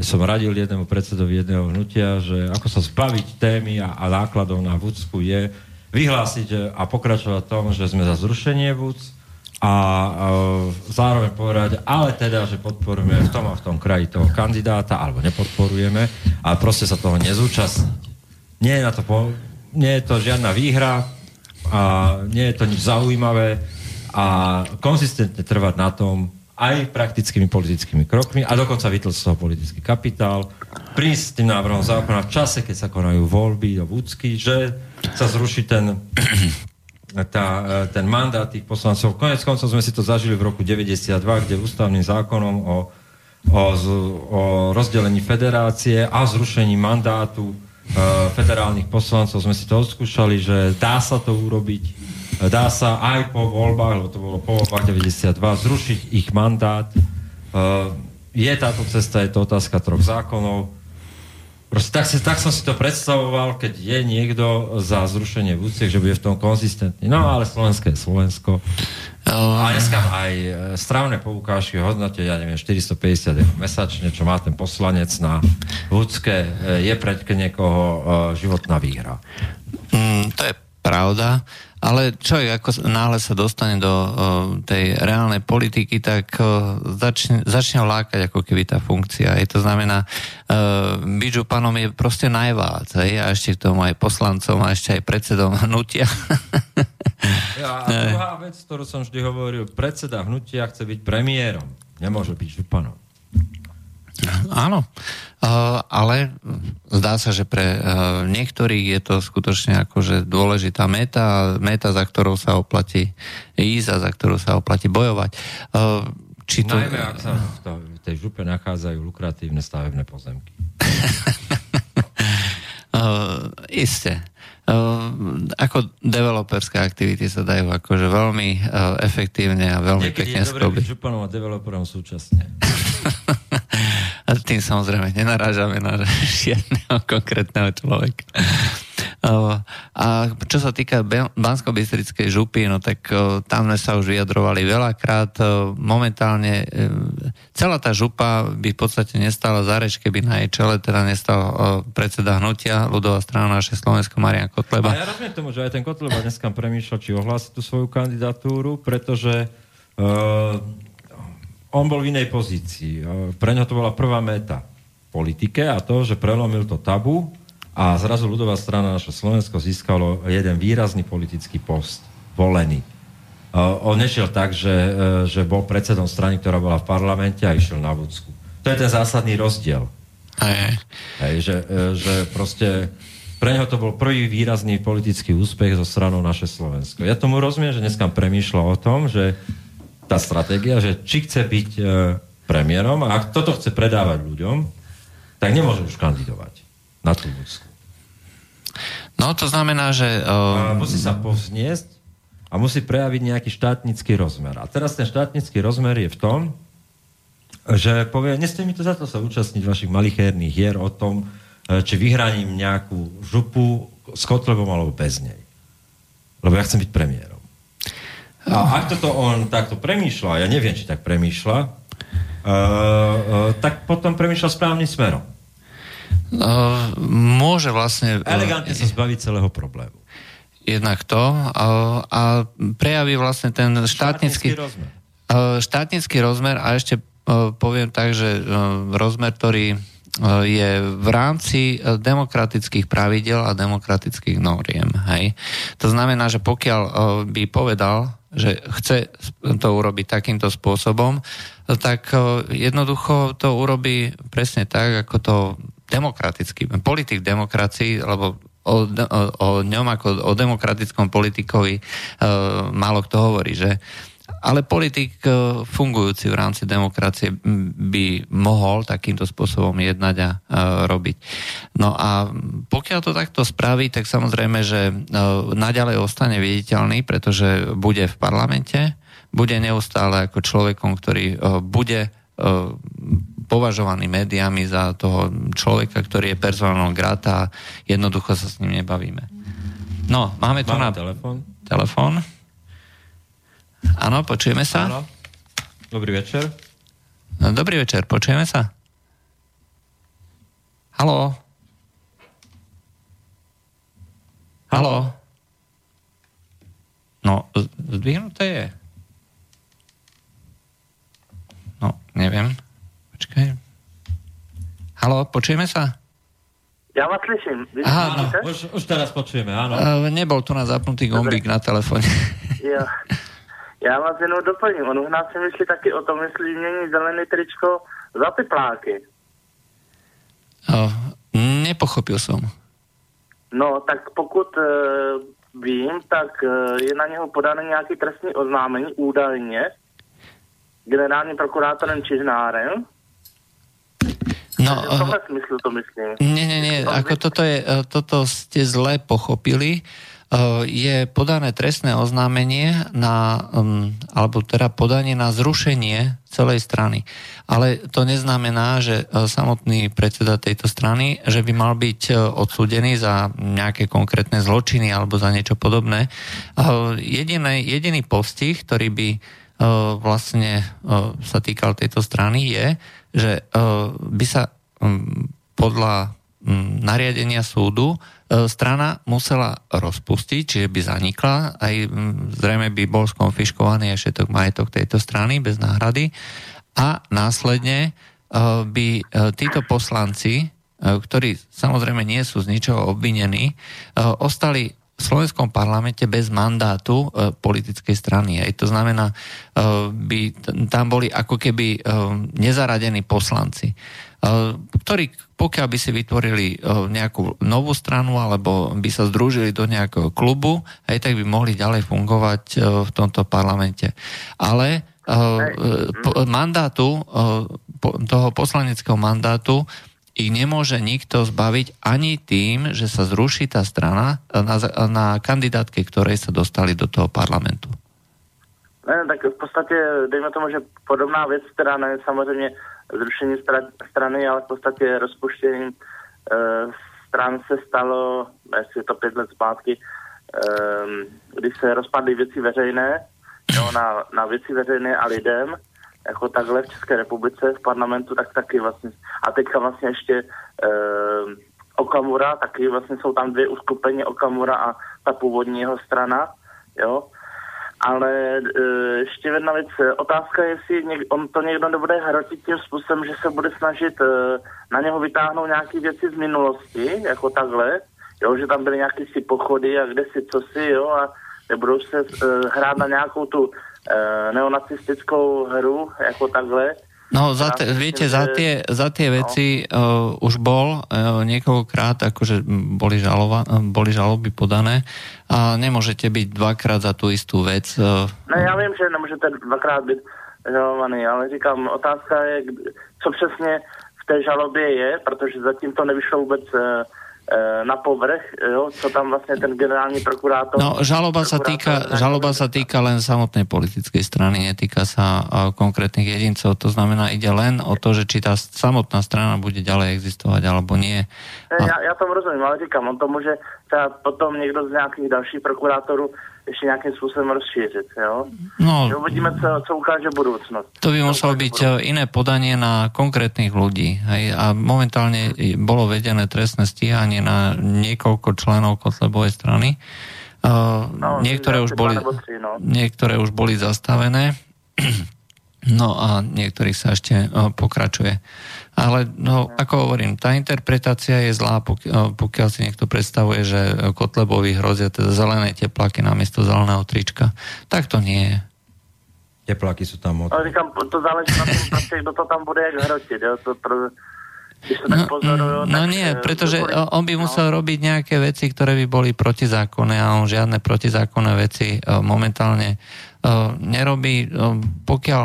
Speaker 1: som radil jednému predsedovi jedného hnutia, že ako sa zbaviť témy a, a nákladov na Vúcku je vyhlásiť a pokračovať tom, že sme za zrušenie Vúc a, a zároveň povedať, ale teda, že podporujeme v tom a v tom kraji toho kandidáta, alebo nepodporujeme, ale proste sa toho nezúčastniť. Nie je, na to po, nie je to žiadna výhra a nie je to nič zaujímavé a konzistentne trvať na tom, aj praktickými politickými krokmi a dokonca vytlť z toho politický kapitál, prísť s tým návrhom zákona v čase, keď sa konajú voľby do Vúcky, že sa zruší ten, tá, ten mandát tých poslancov. Konec koncov sme si to zažili v roku 92, kde ústavným zákonom o, o, o rozdelení federácie a zrušení mandátu e, federálnych poslancov sme si to odskúšali, že dá sa to urobiť dá sa aj po voľbách, lebo to bolo po voľbách 92, zrušiť ich mandát. E, je táto cesta, je to otázka troch zákonov. Proste tak, si, tak som si to predstavoval, keď je niekto za zrušenie vúciek, že bude v tom konzistentný. No ale Slovensko je Slovensko. A dneska aj e, strávne poukážky hodnote, ja neviem, 450 eur mesačne, čo má ten poslanec na vúcke, e, je pre niekoho životná výhra.
Speaker 2: Mm, to je pravda. Ale človek, ako náhle sa dostane do uh, tej reálnej politiky, tak uh, začne, začne lákať ako keby tá funkcia. Je to znamená, uh, byť županom je proste najvác. Hej? A ešte k tomu aj poslancom a ešte aj predsedom hnutia.
Speaker 1: ja, a druhá vec, ktorú som vždy hovoril, predseda hnutia chce byť premiérom. Nemôže byť županom.
Speaker 2: Áno, ale zdá sa, že pre niektorých je to skutočne akože dôležitá meta, meta, za ktorou sa oplatí ísť a za ktorú sa oplatí bojovať.
Speaker 1: Či to... Najmä, ak sa v tej župe nachádzajú lukratívne stavebné pozemky.
Speaker 2: uh, isté. Uh, ako developerské aktivity sa dajú akože veľmi uh, efektívne a veľmi Niekedy pekne
Speaker 1: je dobré byť županom a developerom súčasne.
Speaker 2: A tým samozrejme nenarážame na žiadneho konkrétneho človeka. A čo sa týka Bansko-Bystrickej župy, no tak tam sme sa už vyjadrovali veľakrát. Momentálne e, celá tá župa by v podstate nestala za reč, keby na jej čele teda nestal predseda hnutia ľudová strana naše Slovensko Marian Kotleba.
Speaker 1: A ja rozumiem tomu, že aj ten Kotleba dneska premýšľa, či ohlási tú svoju kandidatúru, pretože uh, on bol v inej pozícii. Pre ňo to bola prvá meta v politike a to, že prelomil to tabu a zrazu ľudová strana naše Slovensko získalo jeden výrazný politický post, volený. On nešiel tak, že, e, že bol predsedom strany, ktorá bola v parlamente a išiel na Vúcku. To je ten zásadný rozdiel. Hej. Hej, že, e, že proste pre neho to bol prvý výrazný politický úspech zo stranou naše Slovensko. Ja tomu rozumiem, že dneska premýšľa o tom, že tá stratégia, že či chce byť e, premiérom a ak toto chce predávať ľuďom, tak nemôže už kandidovať na tú Ľudsku.
Speaker 2: No to znamená, že...
Speaker 1: Uh... A musí sa povzniesť a musí prejaviť nejaký štátnický rozmer. A teraz ten štátnický rozmer je v tom, že povie, neste mi to za to sa účastniť vašich malichérnych hier o tom, e, či vyhraním nejakú župu s Kotlebom alebo bez nej. Lebo ja chcem byť premiér. A ak toto on takto premýšľa, ja neviem, či tak premýšľa, uh, uh, tak potom premýšľa správnym smerom.
Speaker 2: Uh, môže vlastne...
Speaker 1: Uh, Elegantne sa zbaviť celého problému.
Speaker 2: Jednak to uh, a prejaví vlastne ten štátnický, štátnický rozmer. Uh, štátnický rozmer a ešte uh, poviem tak, že rozmer, ktorý je v rámci demokratických pravidel a demokratických noriem. Hej. To znamená, že pokiaľ by povedal že chce to urobiť takýmto spôsobom, tak e, jednoducho to urobí presne tak, ako to demokratický, politik demokracii, alebo o, o, o ňom ako o demokratickom politikovi e, málo kto hovorí, že ale politik e, fungujúci v rámci demokracie by mohol takýmto spôsobom jednať a robiť. No a pokiaľ to takto spraví, tak samozrejme, že e, naďalej ostane viditeľný, pretože bude v parlamente, bude neustále ako človekom, ktorý e, bude považovaný médiami za toho človeka, ktorý je personálnou grata a jednoducho sa s ním nebavíme. No, máme tu máme na...
Speaker 1: telefón.
Speaker 2: Telefón. Áno, počujeme sa? Áno.
Speaker 1: Dobrý večer.
Speaker 2: No, dobrý večer, počujeme sa? Halo? Halo? No, zdvihnuté je. No, neviem. Počkaj. Halo, počujeme sa?
Speaker 3: Ja vás slyším. Vy
Speaker 2: Aha,
Speaker 1: Áno, už, už teraz počujeme, áno.
Speaker 2: Uh, nebol tu na zapnutý gombík na telefóne.
Speaker 3: Jo. Já vás jenom doplním. On u nás si myslí taky o tom, jestli mění zelené tričko za tepláky.
Speaker 2: uh, nepochopil som.
Speaker 3: No, tak pokud e, vím, tak e, je na něho podané nějaký trestní oznámení údajně generálním prokurátorem Čižnárem.
Speaker 2: No,
Speaker 3: V tomhle smyslu to myslím.
Speaker 2: Nie, nie, nie. Ako toto, je, toto ste zle pochopili. E, Je podané trestné oznámenie na, um, alebo teda podanie na zrušenie celej strany. Ale to neznamená, že e, samotný predseda tejto strany, že by mal byť e, odsúdený za nejaké konkrétne zločiny alebo za niečo podobné. Jediný, jediný postih, ktorý by vlastne sa týkal tejto strany je, že by sa mm, podľa mm, nariadenia súdu e, strana musela rozpustiť, čiže by zanikla, aj zrejme by bol skonfiškovaný aj všetok majetok tejto strany bez náhrady. A následne e, by e, títo poslanci, ktorí samozrejme nie sú z ničoho obvinení, ostali v slovenskom parlamente bez mandátu politickej strany. Aj to znamená, by tam boli ako keby nezaradení poslanci, ktorí pokiaľ by si vytvorili e, nejakú novú stranu alebo by sa združili do nejakého klubu, aj tak by mohli ďalej fungovať e, v tomto parlamente. Ale mandátu, toho poslaneckého mandátu ich nemôže nikto zbaviť ani tým, že sa zruší tá strana na, na kandidátke, ktorej sa dostali do toho parlamentu.
Speaker 3: Ne, tak v podstatě, dejme tomu, že podobná věc, která ne samozřejmě zrušení stra- strany, ale v podstatě rozpuštěním e, stran se stalo, jestli je to pět let zpátky, e, když se rozpadly věci veřejné, jo, na, na věci veřejné a lidem, jako takhle v České republice v parlamentu, tak taky vlastně. A teďka vlastně ještě e, Okamura, taky vlastně jsou tam dvě uskupení Okamura a ta původní jeho strana, jo. Ale e, ještě jedna věc, otázka je, jestli něk, on to někdo nebude hrotit tím způsobem, že se bude snažit e, na něho vytáhnout nějaké věci z minulosti, jako takhle, jo, že tam byly nějaké si pochody a kde si co si, jo, a nebudou se e, hrát na nějakou tu e, neonacistickou hru, jako takhle.
Speaker 2: No, za
Speaker 3: Ja
Speaker 2: te, viete, za tie, za tie veci uh, už bol uh, niekoľkokrát, akože boli, žalova, uh, boli žaloby podané a nemôžete byť dvakrát za tú istú vec. Uh,
Speaker 3: Ne, já vím, že nemůžete dvakrát být žalovaný, ale říkám, otázka je, co přesně v té žalobě je, protože zatím to nevyšlo vůbec e, e, na povrch, jo, co tam vlastně ten generální prokurátor...
Speaker 2: No, žaloba sa, týka, žaloba sa týka len samotnej politickej strany, netýka sa konkrétnych jedincov. To znamená, ide len o to, že či tá samotná strana bude ďalej existovať alebo nie.
Speaker 3: Já, já tomu rozumím, ale říkám, on to může třeba potom někdo z nějakých dalších prokurátorů ještě nějakým způsobem rozšířit, jo.
Speaker 2: No,
Speaker 3: Že uvidíme, co, co ukáže budoucnost.
Speaker 2: To by muselo byť
Speaker 3: budoucnost.
Speaker 2: e, iné podanie na konkrétnych ľudí. Hej? A momentálne bolo vedené trestné stíhanie na niekoľko členov Kotlebovej strany. Uh,
Speaker 3: No,
Speaker 2: niektoré, už boli,
Speaker 3: tři, no.
Speaker 2: niektoré už boli zastavené. No a niektorých sa ešte uh, pokračuje. Ale no, ako hovorím, tá interpretácia je zlá, uh, pokiaľ si niekto predstavuje, že Kotlebovi hrozia teda zelené tepláky namiesto zeleného trička. Tak to nie je.
Speaker 1: Tepláky sú tam od...
Speaker 3: Ale říkám, to záleží na tom, prostě, kdo to tam bude jak hrotit, jo. To pro,
Speaker 2: No,
Speaker 3: pozorujú,
Speaker 2: no
Speaker 3: tak,
Speaker 2: nie,
Speaker 3: eh,
Speaker 2: pretože on by musel robiť nejaké veci, ktoré by boli protizákonné a on žiadne protizákonné veci eh, momentálne eh, nerobí. Eh, Pokiaľ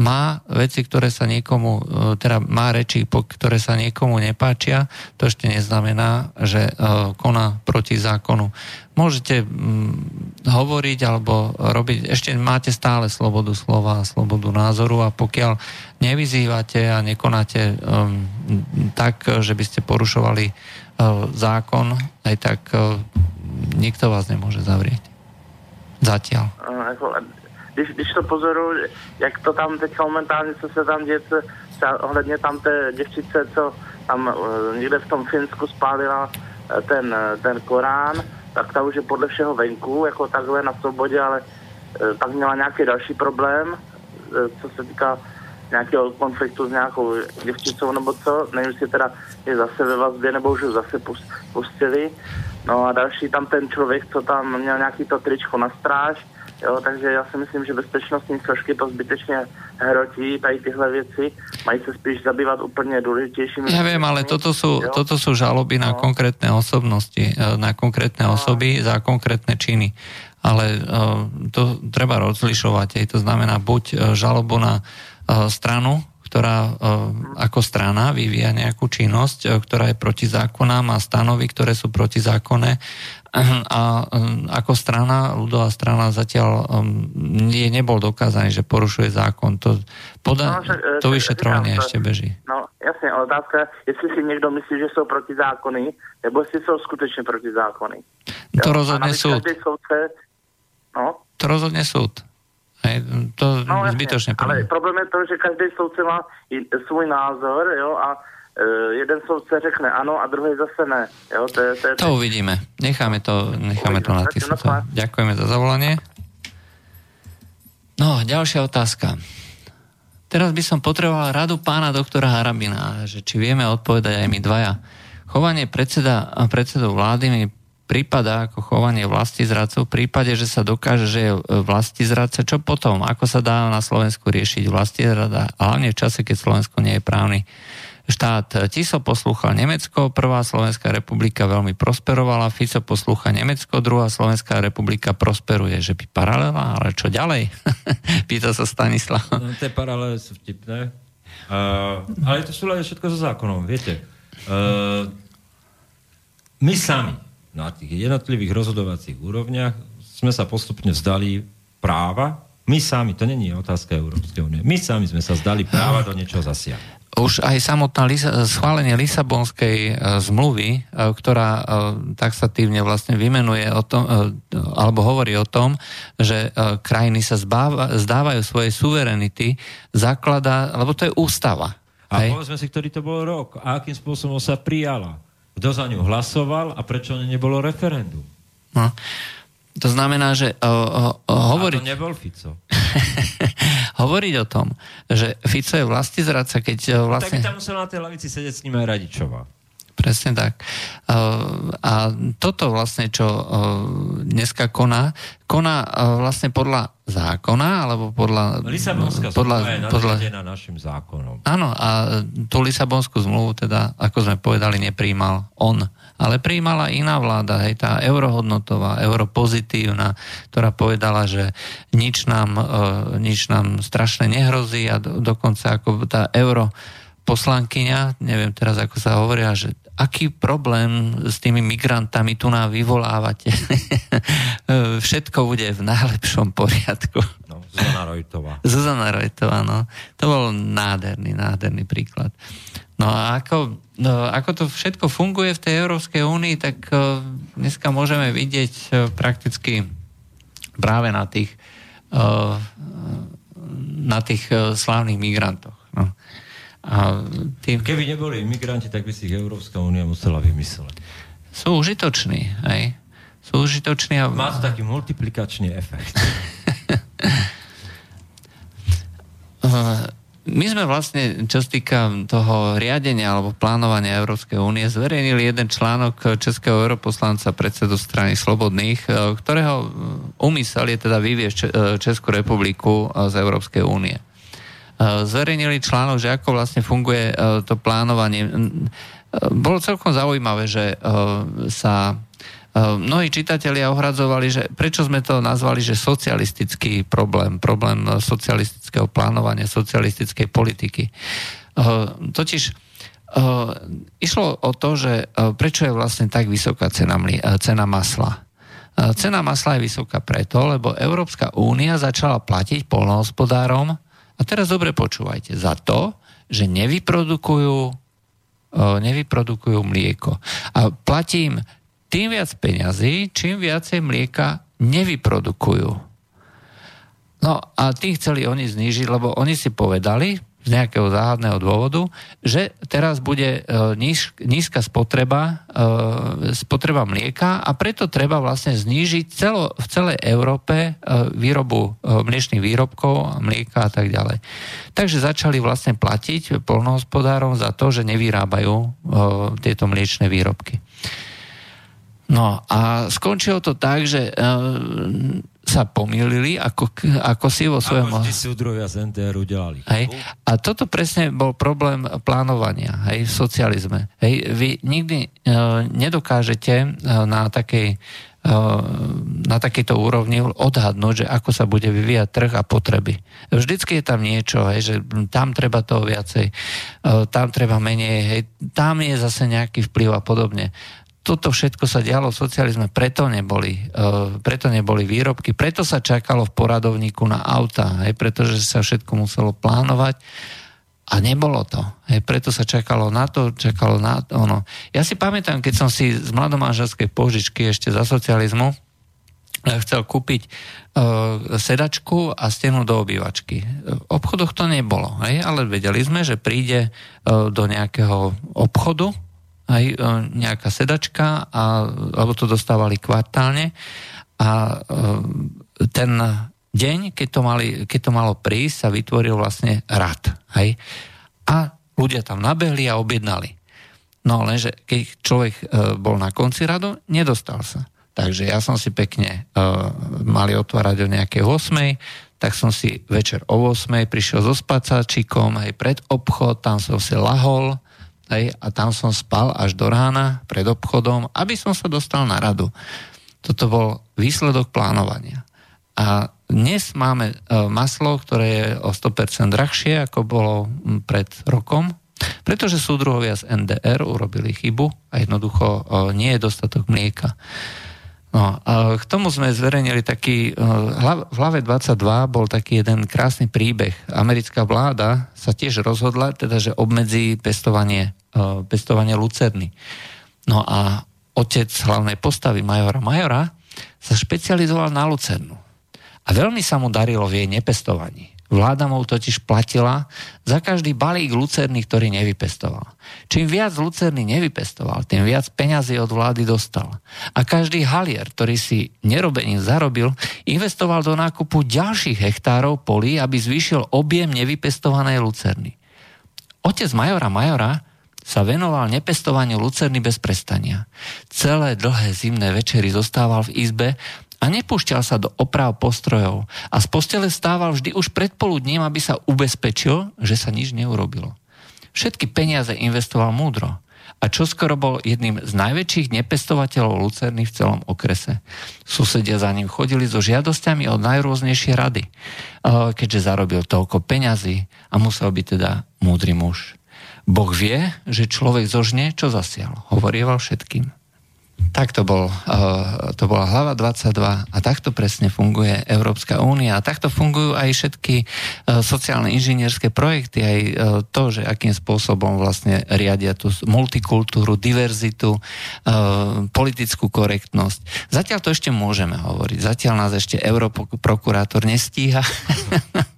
Speaker 2: má veci, ktoré sa niekomu, eh, teda má reči, ktoré sa niekomu nepáčia, to ešte neznamená, že eh, koná proti zákonu. Môžete mm, hovoriť alebo robiť, ešte máte stále slobodu slova a slobodu názoru a pokiaľ nevyzývate a nekonáte um, tak, že by ste porušovali uh, zákon, aj tak nikto vás nemôže zavrieť. Zatiaľ.
Speaker 3: Eh, když, když to pozoruju, jak to tam teď momentálně, co se tam děje, ohledně tam té děvčice, co tam uh, někde v tom Finsku spálila uh, ten, uh, ten Korán, tak ta už je podle všeho venku, jako takhle na svobodě, ale pak měla nějaký další problém, co se týká nějakého konfliktu s nějakou děvčicou nebo co, nevím, jestli teda je zase ve vazbě, nebo už ho zase pustili. No a další tam ten člověk, co tam měl nějaký to tričko na stráž, Jo, takže já si myslím, že bezpečnostní složky to zbytečně hrotí, tady tyhle věci. Mají se spíš zabývat úplně důležitějšími.
Speaker 2: Ja viem, ale toto sú, toto sú žaloby na no. konkrétne osobnosti, na konkrétne no. osoby za konkrétne činy. Ale uh, to treba rozlišovať. Aj to znamená buď e, žalobu na stranu, ktorá ako strana vyvíja nejakú činnosť, ktorá je protizákonná, má stanovy, ktoré sú protizákonné a um, ako strana, ľudová strana zatiaľ um, nie, nebol dokázaný, že porušuje zákon. To, poda- no, však, to vyšetrovanie ešte beží.
Speaker 3: No jasne, ale otázka, jestli si niekto myslí, že sú protizákony, nebo jestli sú skutečne protizákony.
Speaker 2: To jo? rozhodne súd.
Speaker 3: Soudce, no?
Speaker 2: To rozhodne súd. Hej, to no, zbytočne.
Speaker 3: Ale problém je to, že každý soudce má svůj názor jo, a jeden soudce řekne ano a druhý zase ne. Jo, to, je, to, je...
Speaker 2: to uvidíme. Necháme to, necháme to na tých Ďakujeme za zavolanie. No, ďalšia otázka. Teraz by som potreboval radu pána doktora Harabina, že či vieme odpovedať aj my dvaja. Chovanie predseda, predsedov vlády mi prípada ako chovanie vlasti zradcov v prípade, že sa dokáže, že je vlasti zradca. Čo potom? Ako sa dá na Slovensku riešiť vlasti zrada? Hlavne v čase, keď Slovensko nie je právny štát Tiso poslúchal Nemecko, prvá Slovenská republika veľmi prosperovala, Fico poslúcha Nemecko, druhá Slovenská republika prosperuje. Že by paralela, ale čo ďalej? Pýta sa Stanislav.
Speaker 1: No, tie paralely sú vtipné. Uh, ale to sú len všetko so zákonom, viete. Uh, my sami na tých jednotlivých rozhodovacích úrovniach sme sa postupne vzdali práva, my sami, to není otázka Európskej únie, my sami sme sa zdali práva do niečoho zasiahnuť
Speaker 2: už aj samotná schválenie Lisabonskej e, zmluvy, e, ktorá e, taxatívne vlastne vymenuje o tom, alebo hovorí o tom, že krajiny sa zbáva, zdávajú svojej suverenity, zaklada, lebo to je ústava.
Speaker 1: A hej? povedzme si, ktorý to bol rok a akým spôsobom sa prijala. Kto za ňu hlasoval a prečo nebolo referendum.
Speaker 2: No. To znamená, že uh, uh, hovoriť...
Speaker 1: A to nebol Fico.
Speaker 2: hovoriť o tom, že Fico je vlasti zradca, keď uh, vlastne...
Speaker 1: Tak by tam musel na tej lavici sedieť s ním aj Radičová.
Speaker 2: Presne tak. Uh, a toto vlastne, čo uh, dneska koná, koná uh, vlastne podľa zákona, alebo podľa...
Speaker 1: Lisabonská podľa, je podľa, našim zákonom.
Speaker 2: Áno, a tú Lisabonskú zmluvu teda, ako sme povedali, nepríjmal on ale prijímala iná vláda, hej, tá eurohodnotová, europozitívna, ktorá povedala, že nič nám, nič nám strašne nehrozí a do, dokonca ako tá euro poslankyňa, neviem teraz ako sa hovoria, že aký problém s tými migrantami tu nám vyvolávate. Všetko bude v najlepšom poriadku.
Speaker 1: No, Zuzana Rojtová.
Speaker 2: Zuzana Rojtová, no. To bol nádherný, nádherný príklad. No a ako, no, ako to všetko funguje v tej Európskej únii, tak uh, dneska môžeme vidieť uh, prakticky práve na tých, uh, na tých slávnych migrantoch. No.
Speaker 1: A tým... Keby neboli imigranti, tak by si ich Európska únia musela vymysleť.
Speaker 2: Sú užitoční, hej? Sú užitoční a...
Speaker 1: Má to taký multiplikačný efekt.
Speaker 2: uh, my sme vlastne, čo sa týka toho riadenia alebo plánovania Európskej únie, zverejnili jeden článok českého europoslanca predsedu strany Slobodných, e, ktorého úmysel je teda vyviesť Českú republiku z Európskej únie. Zverejnili článok, že ako vlastne funguje to plánovanie. Bolo celkom zaujímavé, že sa mnohí čitatelia ohradzovali, že prečo sme to nazvali, že socialistický problém, problém socialistického plánovania, socialistickej politiky. Totiž išlo o to, že prečo je vlastne tak vysoká cena, cena masla. Cena masla je vysoká preto, lebo Európska únia začala platiť polnohospodárom, a teraz dobre počúvajte, za to, že nevyprodukujú, nevyprodukujú mlieko. A platím tým viac peňazí, čím viacej mlieka nevyprodukujú. No a tým chceli oni znížiť, lebo oni si povedali, z nejakého záhadného dôvodu, že teraz bude níž, nízka spotreba, spotreba mlieka a preto treba vlastne znížiť celo, v celej Európe výrobu mliečných výrobkov, mlieka a tak ďalej. Takže začali vlastne platiť polnohospodárom za to, že nevyrábajú tieto mliečne výrobky. No a skončilo to tak, že uh, sa pomýlili, ako, ako si vo svojom...
Speaker 1: Ako vždy súdrovia z NTR udelali.
Speaker 2: Hej. A toto presne bol problém plánovania hej, v socializme. Hej. Vy nikdy uh, nedokážete uh, na takej na takejto úrovni odhadnúť, že ako sa bude vyvíjať trh a potreby. Vždycky je tam niečo, hej, že tam treba toho viacej, tam treba menej, hej, tam je zase nejaký vplyv a podobne toto všetko sa dialo v socializme, preto neboli, uh, preto neboli výrobky, preto sa čakalo v poradovníku na auta, hej, pretože sa všetko muselo plánovať a nebolo to. Hej, preto sa čakalo na to, čakalo na to. Ono. Ja si pamätám, keď som si z mladomáželskej požičky ešte za socializmu eh, chcel kúpiť uh, sedačku a stenu do obývačky. V obchodoch to nebolo, hej, ale vedeli sme, že príde uh, do nejakého obchodu, aj e, nejaká sedačka, a, lebo to dostávali kvartálne a e, ten deň, keď to, mali, keď to malo prísť, sa vytvoril vlastne rad. Hej? A ľudia tam nabehli a objednali. No lenže keď človek e, bol na konci radu, nedostal sa. Takže ja som si pekne mali otvárať o nejakej 8, tak som si večer o 8 prišiel so spacáčikom aj pred obchod, tam som si lahol, Hej, a tam som spal až do rána pred obchodom, aby som sa dostal na radu. Toto bol výsledok plánovania. A dnes máme e, maslo, ktoré je o 100% drahšie, ako bolo pred rokom, pretože súdruhovia z NDR urobili chybu a jednoducho e, nie je dostatok mlieka. No, a k tomu sme zverejnili taký, e, v hlave 22 bol taký jeden krásny príbeh. Americká vláda sa tiež rozhodla, teda, že obmedzí pestovanie, e, pestovanie lucerny. No a otec hlavnej postavy Majora Majora sa špecializoval na lucernu. A veľmi sa mu darilo v jej nepestovaní. Vláda mu totiž platila za každý balík lucerny, ktorý nevypestoval. Čím viac lucerny nevypestoval, tým viac peňazí od vlády dostal. A každý halier, ktorý si nerobením zarobil, investoval do nákupu ďalších hektárov polí, aby zvýšil objem nevypestovanej lucerny. Otec majora Majora sa venoval nepestovaniu lucerny bez prestania. Celé dlhé zimné večery zostával v izbe a nepúšťal sa do oprav postrojov a z postele stával vždy už predpoludním, aby sa ubezpečil, že sa nič neurobilo. Všetky peniaze investoval múdro a čoskoro bol jedným z najväčších nepestovateľov lucerny v celom okrese. Susedia za ním chodili so žiadosťami od najrôznejšie rady, keďže zarobil toľko peňazí a musel byť teda múdry muž. Boh vie, že človek zožne, čo zasial. Hovorieval všetkým. Tak to, bol, uh, to bola hlava 22 a takto presne funguje Európska únia a takto fungujú aj všetky uh, sociálne inžinierské projekty, aj uh, to, že akým spôsobom vlastne riadia tú multikultúru, diverzitu, politickú korektnosť. Zatiaľ to ešte môžeme hovoriť. Zatiaľ nás ešte europrokurátor nestíha.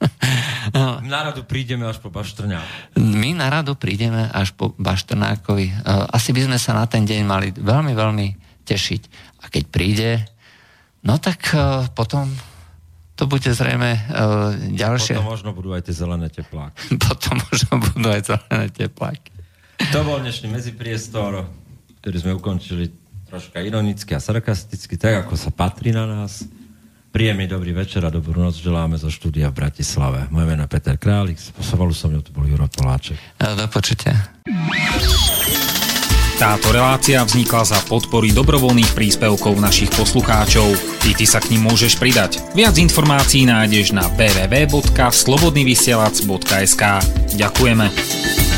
Speaker 1: Na radu prídeme až po Baštrnáku.
Speaker 2: My na radu prídeme až po Baštrnákovi. Asi by sme sa na ten deň mali veľmi, veľmi tešiť. A keď príde, no tak uh, potom to bude zrejme uh, ďalšie.
Speaker 1: Potom možno budú aj tie zelené tepláky.
Speaker 2: potom možno budú aj zelené tepláky.
Speaker 1: To bol dnešný medzipriestor, ktorý sme ukončili troška ironicky a sarkasticky, tak ako sa patrí na nás. Príjemný dobrý večer a dobrú noc želáme zo štúdia v Bratislave. Moje meno je Peter Králik, spôsobolu som mňou, to bol Juro Poláček.
Speaker 2: Do počutia.
Speaker 4: Táto relácia vznikla za podpory dobrovoľných príspevkov našich poslucháčov. I ty sa k ním môžeš pridať. Viac informácií nájdeš na www.slobodnyvysielac.sk Ďakujeme.